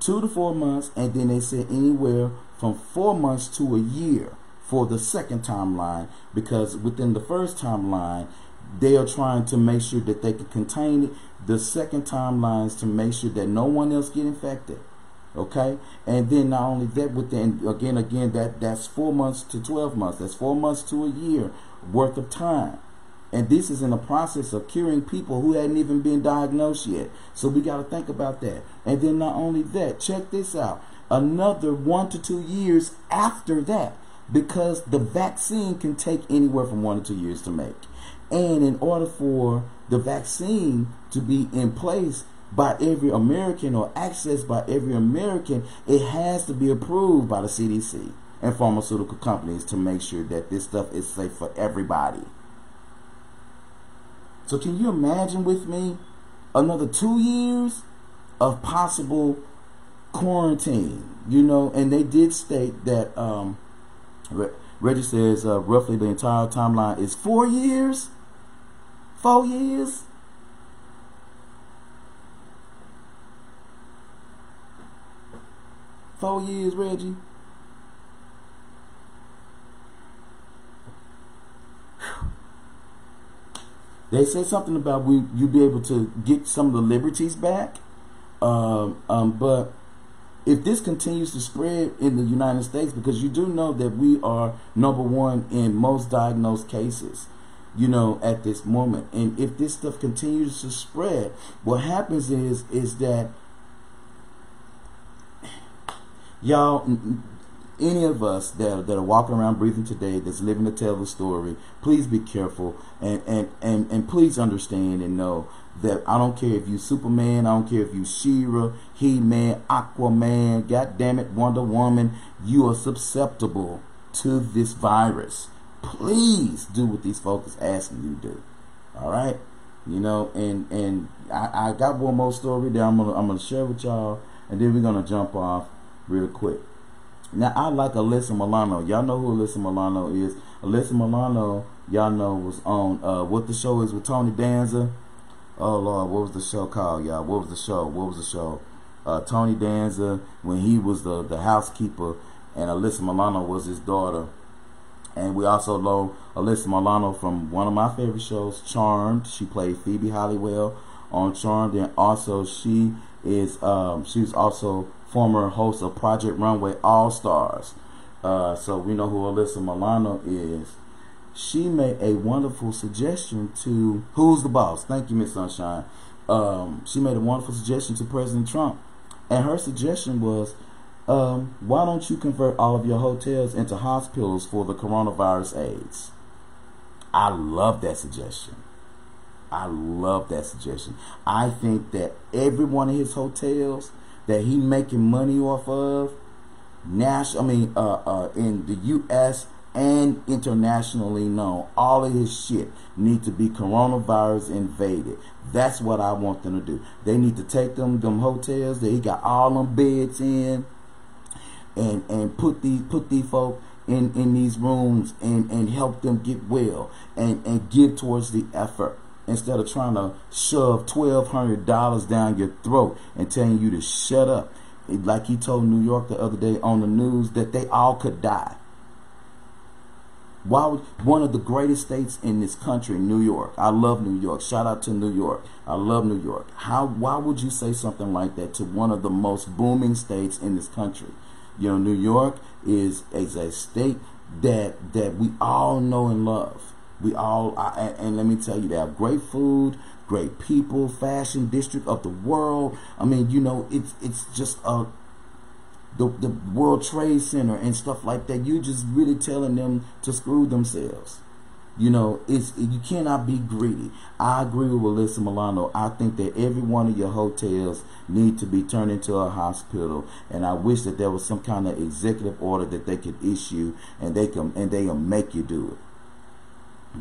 two to four months, and then they said anywhere from four months to a year for the second timeline because within the first timeline they are trying to make sure that they can contain it. The second timeline is to make sure that no one else get infected. Okay, and then not only that, within again, again, that that's four months to twelve months. That's four months to a year worth of time. And this is in the process of curing people who hadn't even been diagnosed yet. So we got to think about that. And then not only that, check this out. Another one to two years after that, because the vaccine can take anywhere from one to two years to make. And in order for the vaccine to be in place by every American or accessed by every American, it has to be approved by the CDC and pharmaceutical companies to make sure that this stuff is safe for everybody. So can you imagine with me another two years of possible quarantine? You know, and they did state that um, Reggie says uh, roughly the entire timeline is four years. Four years. Four years, Reggie. They say something about we you be able to get some of the liberties back, um, um, but if this continues to spread in the United States, because you do know that we are number one in most diagnosed cases, you know, at this moment, and if this stuff continues to spread, what happens is is that y'all any of us that, that are walking around breathing today that's living to tell the story please be careful and, and, and, and please understand and know that I don't care if you Superman, I don't care if you She-Ra, He-Man, Aquaman, God damn it, Wonder Woman, you are susceptible to this virus. Please do what these folks asking you to do. All right, you know, and and I, I got one more story that I'm gonna I'm gonna share with y'all, and then we're gonna jump off real quick. Now I like Alyssa Milano. Y'all know who Alyssa Milano is. Alyssa Milano, y'all know was on uh, what the show is with Tony Danza. Oh Lord, what was the show called, y'all? What was the show? What was the show? Uh, Tony Danza when he was the the housekeeper, and Alyssa Milano was his daughter. And we also know Alyssa Milano from one of my favorite shows, Charmed. She played Phoebe Halliwell on Charmed, and also she is um, she's also former host of Project Runway All Stars. Uh, so we know who Alyssa Milano is. She made a wonderful suggestion to who's the boss. Thank you, Miss Sunshine. Um, she made a wonderful suggestion to President Trump, and her suggestion was, um, "Why don't you convert all of your hotels into hospitals for the coronavirus AIDS?" I love that suggestion. I love that suggestion. I think that every one of his hotels that he making money off of, national, I mean, uh, uh, in the U.S. and internationally known, all of his shit need to be coronavirus invaded. That's what I want them to do. They need to take them them hotels that he got all them beds in, and and put these put these folk in in these rooms and and help them get well and and give towards the effort instead of trying to shove $1,200 down your throat and telling you to shut up. Like he told New York the other day on the news that they all could die. Why would one of the greatest states in this country, New York? I love New York. Shout out to New York. I love New York. How? Why would you say something like that to one of the most booming states in this country? You know, New York is is a state that that we all know and love. We all, and let me tell you, they have great food, great people, fashion district of the world. I mean, you know, it's it's just a the the World Trade Center and stuff like that. You're just really telling them to screw themselves. You know, it's you cannot be greedy. I agree with Alyssa Milano. I think that every one of your hotels need to be turned into a hospital, and I wish that there was some kind of executive order that they could issue, and they can and they can make you do it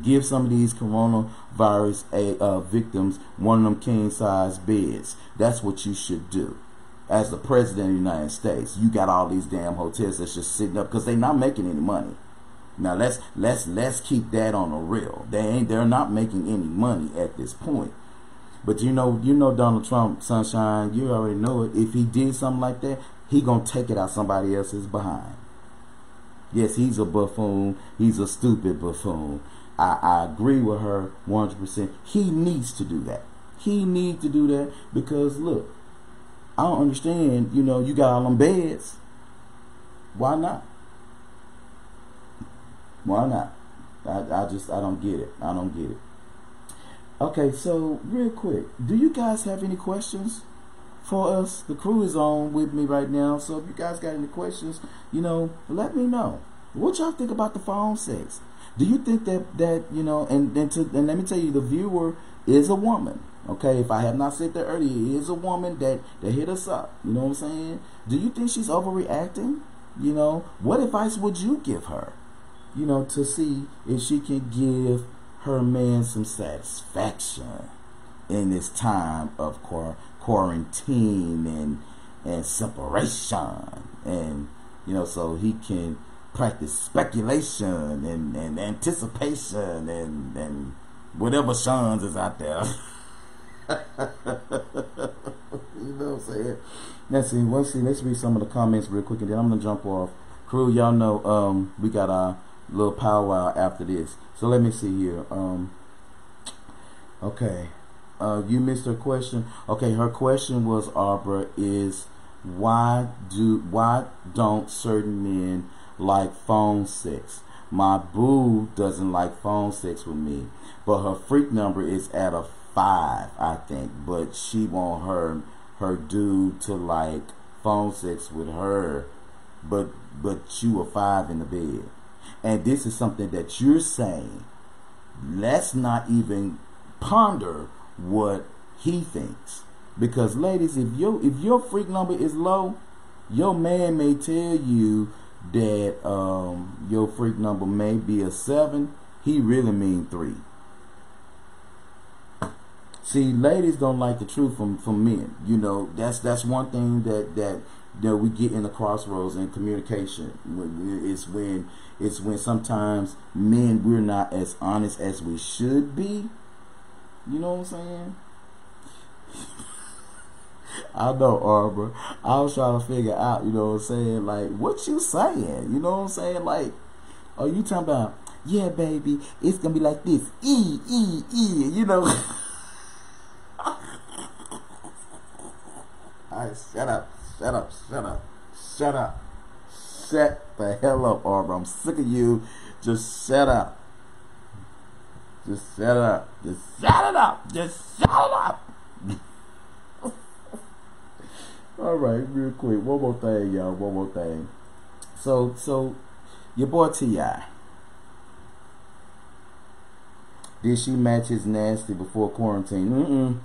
give some of these coronavirus uh, victims one of them king size beds. That's what you should do. As the president of the United States, you got all these damn hotels that's just sitting up because they're not making any money. Now let's let's let's keep that on the real. They ain't they're not making any money at this point. But you know you know Donald Trump, sunshine, you already know it. If he did something like that, he gonna take it out somebody else's behind. Yes, he's a buffoon. He's a stupid buffoon I, I agree with her 100%. He needs to do that. He needs to do that because look, I don't understand. You know, you got all them beds. Why not? Why not? I, I just I don't get it. I don't get it. Okay, so real quick, do you guys have any questions for us? The crew is on with me right now, so if you guys got any questions, you know, let me know. What y'all think about the phone sex? Do you think that that you know? And and, to, and let me tell you, the viewer is a woman. Okay, if I have not said that earlier, it is a woman that that hit us up. You know what I'm saying? Do you think she's overreacting? You know, what advice would you give her? You know, to see if she can give her man some satisfaction in this time of quarantine and and separation. And you know so he can practice speculation and, and anticipation and and whatever Sean's is out there. You know what I'm saying? Let's see let's see let's read some of the comments real quick and then I'm gonna jump off. Crew y'all know um we got our little powwow after this. So let me see here. Um, okay. Uh, you missed her question. Okay, her question was, Arbor, is why do why don't certain men like phone sex? My boo doesn't like phone sex with me, but her freak number is at a five, I think. But she want her her dude to like phone sex with her, but but you a five in the bed and this is something that you're saying, let's not even ponder what he thinks. Because ladies, if your if your freak number is low, your man may tell you that um, your freak number may be a seven. He really mean three. See, ladies don't like the truth from, from men. You know, that's that's one thing that that know we get in the crossroads in communication. It's when it's when sometimes men we're not as honest as we should be. You know what I'm saying? I know, Arbor. I was trying to figure out, you know what I'm saying, like, what you saying? You know what I'm saying? Like, are you talking about, yeah, baby, it's gonna be like this, E, E, E, you know? Alright, shut up, shut up, shut up, shut up. Shut the hell up, Arbor. I'm sick of you. Just shut up. Just shut up. Just shut it up. Just shut it up. All right, real quick. One more thing, y'all. One more thing. So, so your boy T.I. Did she match his nasty before quarantine? Mm-mm.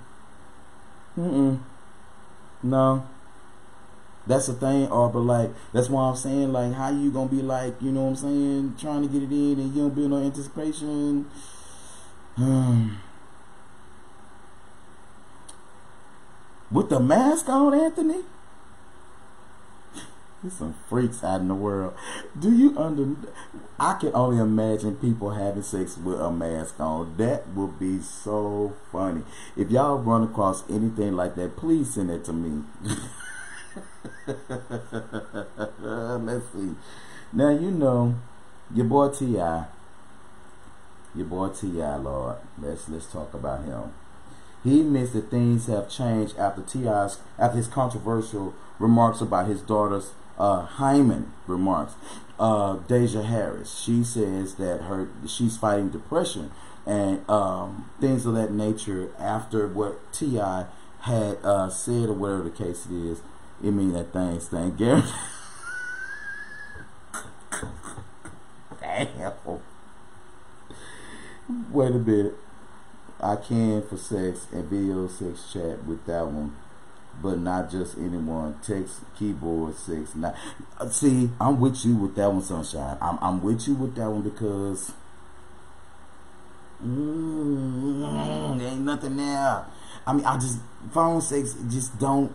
Mm-mm. No. That's the thing, or but like that's why I'm saying like how you gonna be like you know what I'm saying trying to get it in and you don't build no anticipation. Um, with the mask on, Anthony. There's some freaks out in the world. Do you under? I can only imagine people having sex with a mask on. That would be so funny. If y'all run across anything like that, please send it to me. Let's see. Now you know your boy T.I. Your boy T.I. Lord. Let's let's talk about him. He admits that things have changed after T.I.'s after his controversial remarks about his daughter's uh, hymen remarks. Uh, Deyjah Harris. She says that her she's fighting depression and um, things of that nature after what T.I. had uh, said or whatever the case it is it mean that thing stank. Gary. Damn. Wait a minute. I can for sex and video sex chat with that one, but not just anyone. Text, keyboard, sex. Not uh, see. I'm with you with that one, sunshine. I'm I'm with you with that one because. Mm, there ain't nothing there. I mean, I just phone sex just don't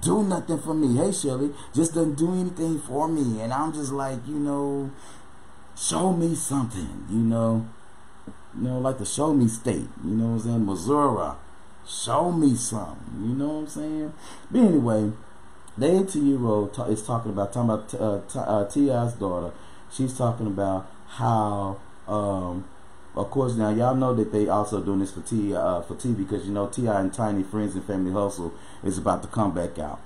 do nothing for me. Hey, Shelly, just doesn't do anything for me. And I'm just like, you know, show me something, you know. You know, like the show me state, you know what I'm saying? Missouri, show me something, you know what I'm saying? But anyway, the 18 year old is talking about, talking about uh, uh, daughter. She's talking about how um, of course, now y'all know that they also doing this for T uh, for T because you know T.I. and Tiny Friends and Family Hustle is about to come back out,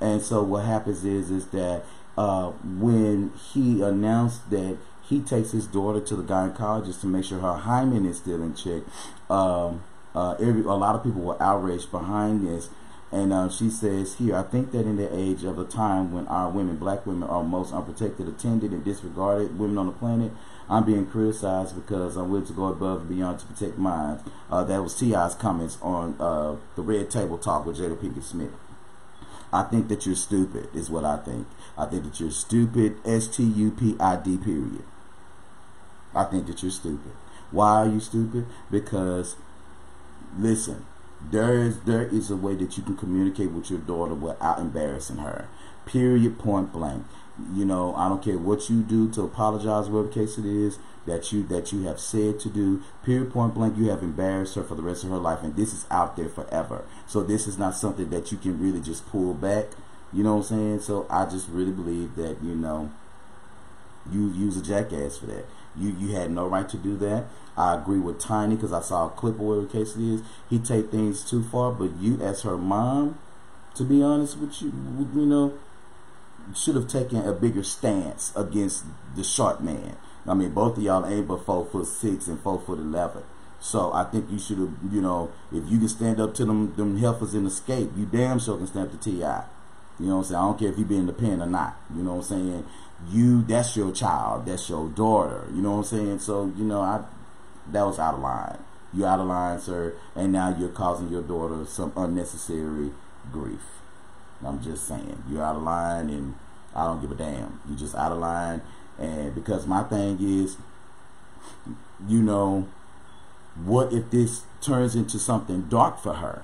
and so what happens is is that uh, when he announced that he takes his daughter to the gynecologist to make sure her hymen is still in check. Um, uh, every, a lot of people were outraged behind this. And uh, she says here, I think that in the age of a time when our women, black women, are most unprotected, attended, and disregarded women on the planet, I'm being criticized because I'm willing to go above and beyond to protect mine. Uh, that was T.I.'s comments on uh, the Red Table Talk with Jada Pinkett Smith. I think that you're stupid, is what I think. I think that you're stupid, S T U P I D, period. I think that you're stupid. Why are you stupid? Because, listen, there is there is a way that you can communicate with your daughter without embarrassing her. Period. Point blank. You know, I don't care what you do to apologize, whatever case it is that you that you have said to do. Period. Point blank. You have embarrassed her for the rest of her life, and this is out there forever. So this is not something that you can really just pull back. You know what I'm saying? So I just really believe that you know you use a jackass for that. You you had no right to do that. I agree with Tiny because I saw a clip of whatever the case it is. He take things too far, but you as her mom, to be honest with you, you know, should have taken a bigger stance against the short man. I mean, both of y'all ain't but four foot six and four foot eleven. So I think you should have, you know, if you can stand up to them, them heifers in the you damn sure can stand up to T.I. You know what I'm saying? I don't care if you be in the pen or not. You know what I'm saying? You, that's your child, that's your daughter. You know what I'm saying? So you know, I that was out of line. You're out of line, sir, and now you're causing your daughter some unnecessary grief. I'm just saying, you're out of line, and I don't give a damn. You're just out of line, and because my thing is, you know, what if this turns into something dark for her?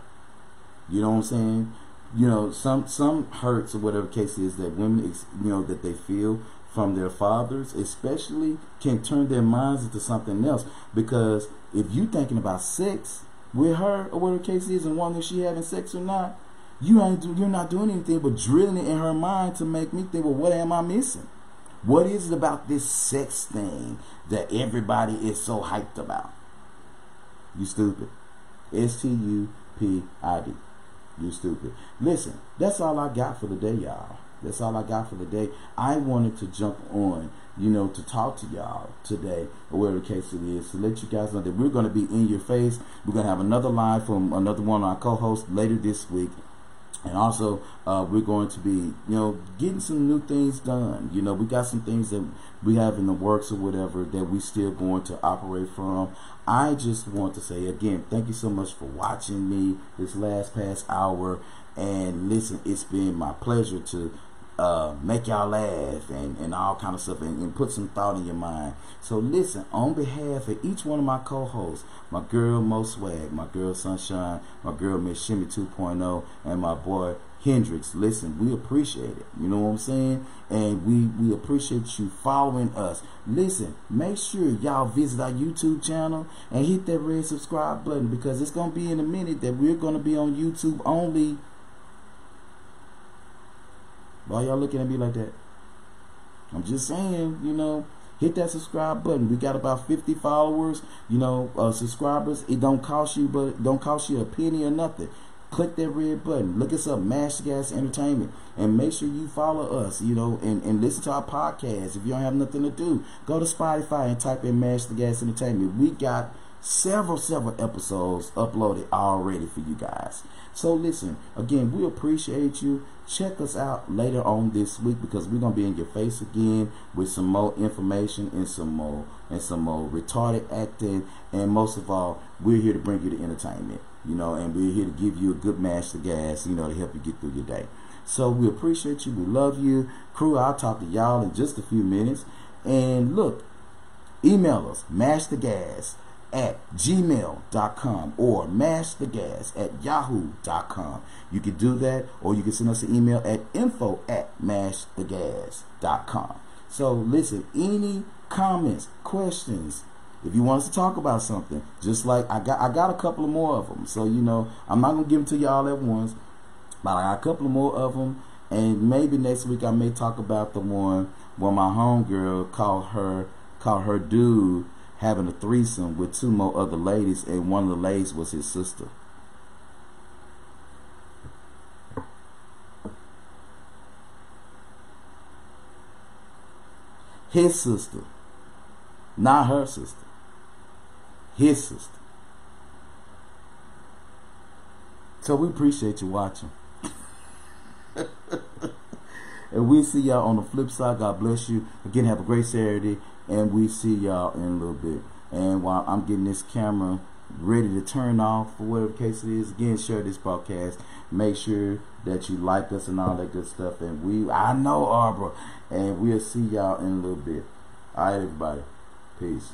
You know what I'm saying? You know, some some hurts or whatever case is that women, you know, that they feel from their fathers, especially, can turn their minds into something else. Because if you thinking about sex with her or whatever case is, and wondering if she having sex or not, you ain't do, you're not doing anything but drilling it in her mind to make me think, well, what am I missing? What is it about this sex thing that everybody is so hyped about? You stupid. S T U P I D. You stupid. Listen, that's all I got for the day, y'all. That's all I got for the day. I wanted to jump on, you know, to talk to y'all today, or whatever the case it is, to let you guys know that we're going to be in your face. We're going to have another live from another one of our co-hosts later this week. And also, uh, we're going to be, you know, getting some new things done. You know, we got some things that we have in the works or whatever that we still going to operate from. I just want to say again, thank you so much for watching me this last past hour. And listen, it's been my pleasure to uh, make y'all laugh and, and all kind of stuff and, and, put some thought in your mind. So listen, on behalf of each one of my co-hosts, my girl Mo Swag, my girl Sunshine, my girl Miss Shimmy 2.0, and my boy Hendrix, listen, we appreciate it. You know what I'm saying? And we, we appreciate you following us. Listen, make sure y'all visit our YouTube channel and hit that red subscribe button because it's going to be in a minute that we're going to be on YouTube only why y'all looking at me like that? I'm just saying, you know, hit that subscribe button. We got about 50 followers, you know, uh, subscribers. It don't cost you, but don't cost you a penny or nothing. Click that red button. Look us up, Mash Gas Entertainment, and make sure you follow us, you know, and, and listen to our podcast. If you don't have nothing to do, go to Spotify and type in Mash Gas Entertainment. We got several, several episodes uploaded already for you guys. So listen, again, we appreciate you. Check us out later on this week because we're gonna be in your face again with some more information and some more and some more retarded acting. And most of all, we're here to bring you the entertainment, you know, and we're here to give you a good mash of gas, you know, to help you get through your day. So we appreciate you. We love you. Crew, I'll talk to y'all in just a few minutes. And look, email us, mash the gas at gmail.com or mashthegas at yahoo.com. You can do that or you can send us an email at info at mashthegas.com. So listen, any comments, questions, if you want us to talk about something, just like I got I got a couple of more of them. So you know, I'm not gonna give them to y'all at once, but I got a couple of more of them, and maybe next week I may talk about the one where my homegirl called her called her dude having a threesome with two more other ladies, and one of the ladies was his sister. His sister, not her sister. His sister. So we appreciate you watching. and we see y'all on the flip side. God bless you. Again, have a great Saturday. And we see y'all in a little bit. And while I'm getting this camera ready to turn off for whatever case it is, again, share this podcast. Make sure that you like us and all that good stuff. And we, I know Arbor. And we'll see y'all in a little bit. All right, everybody. Peace.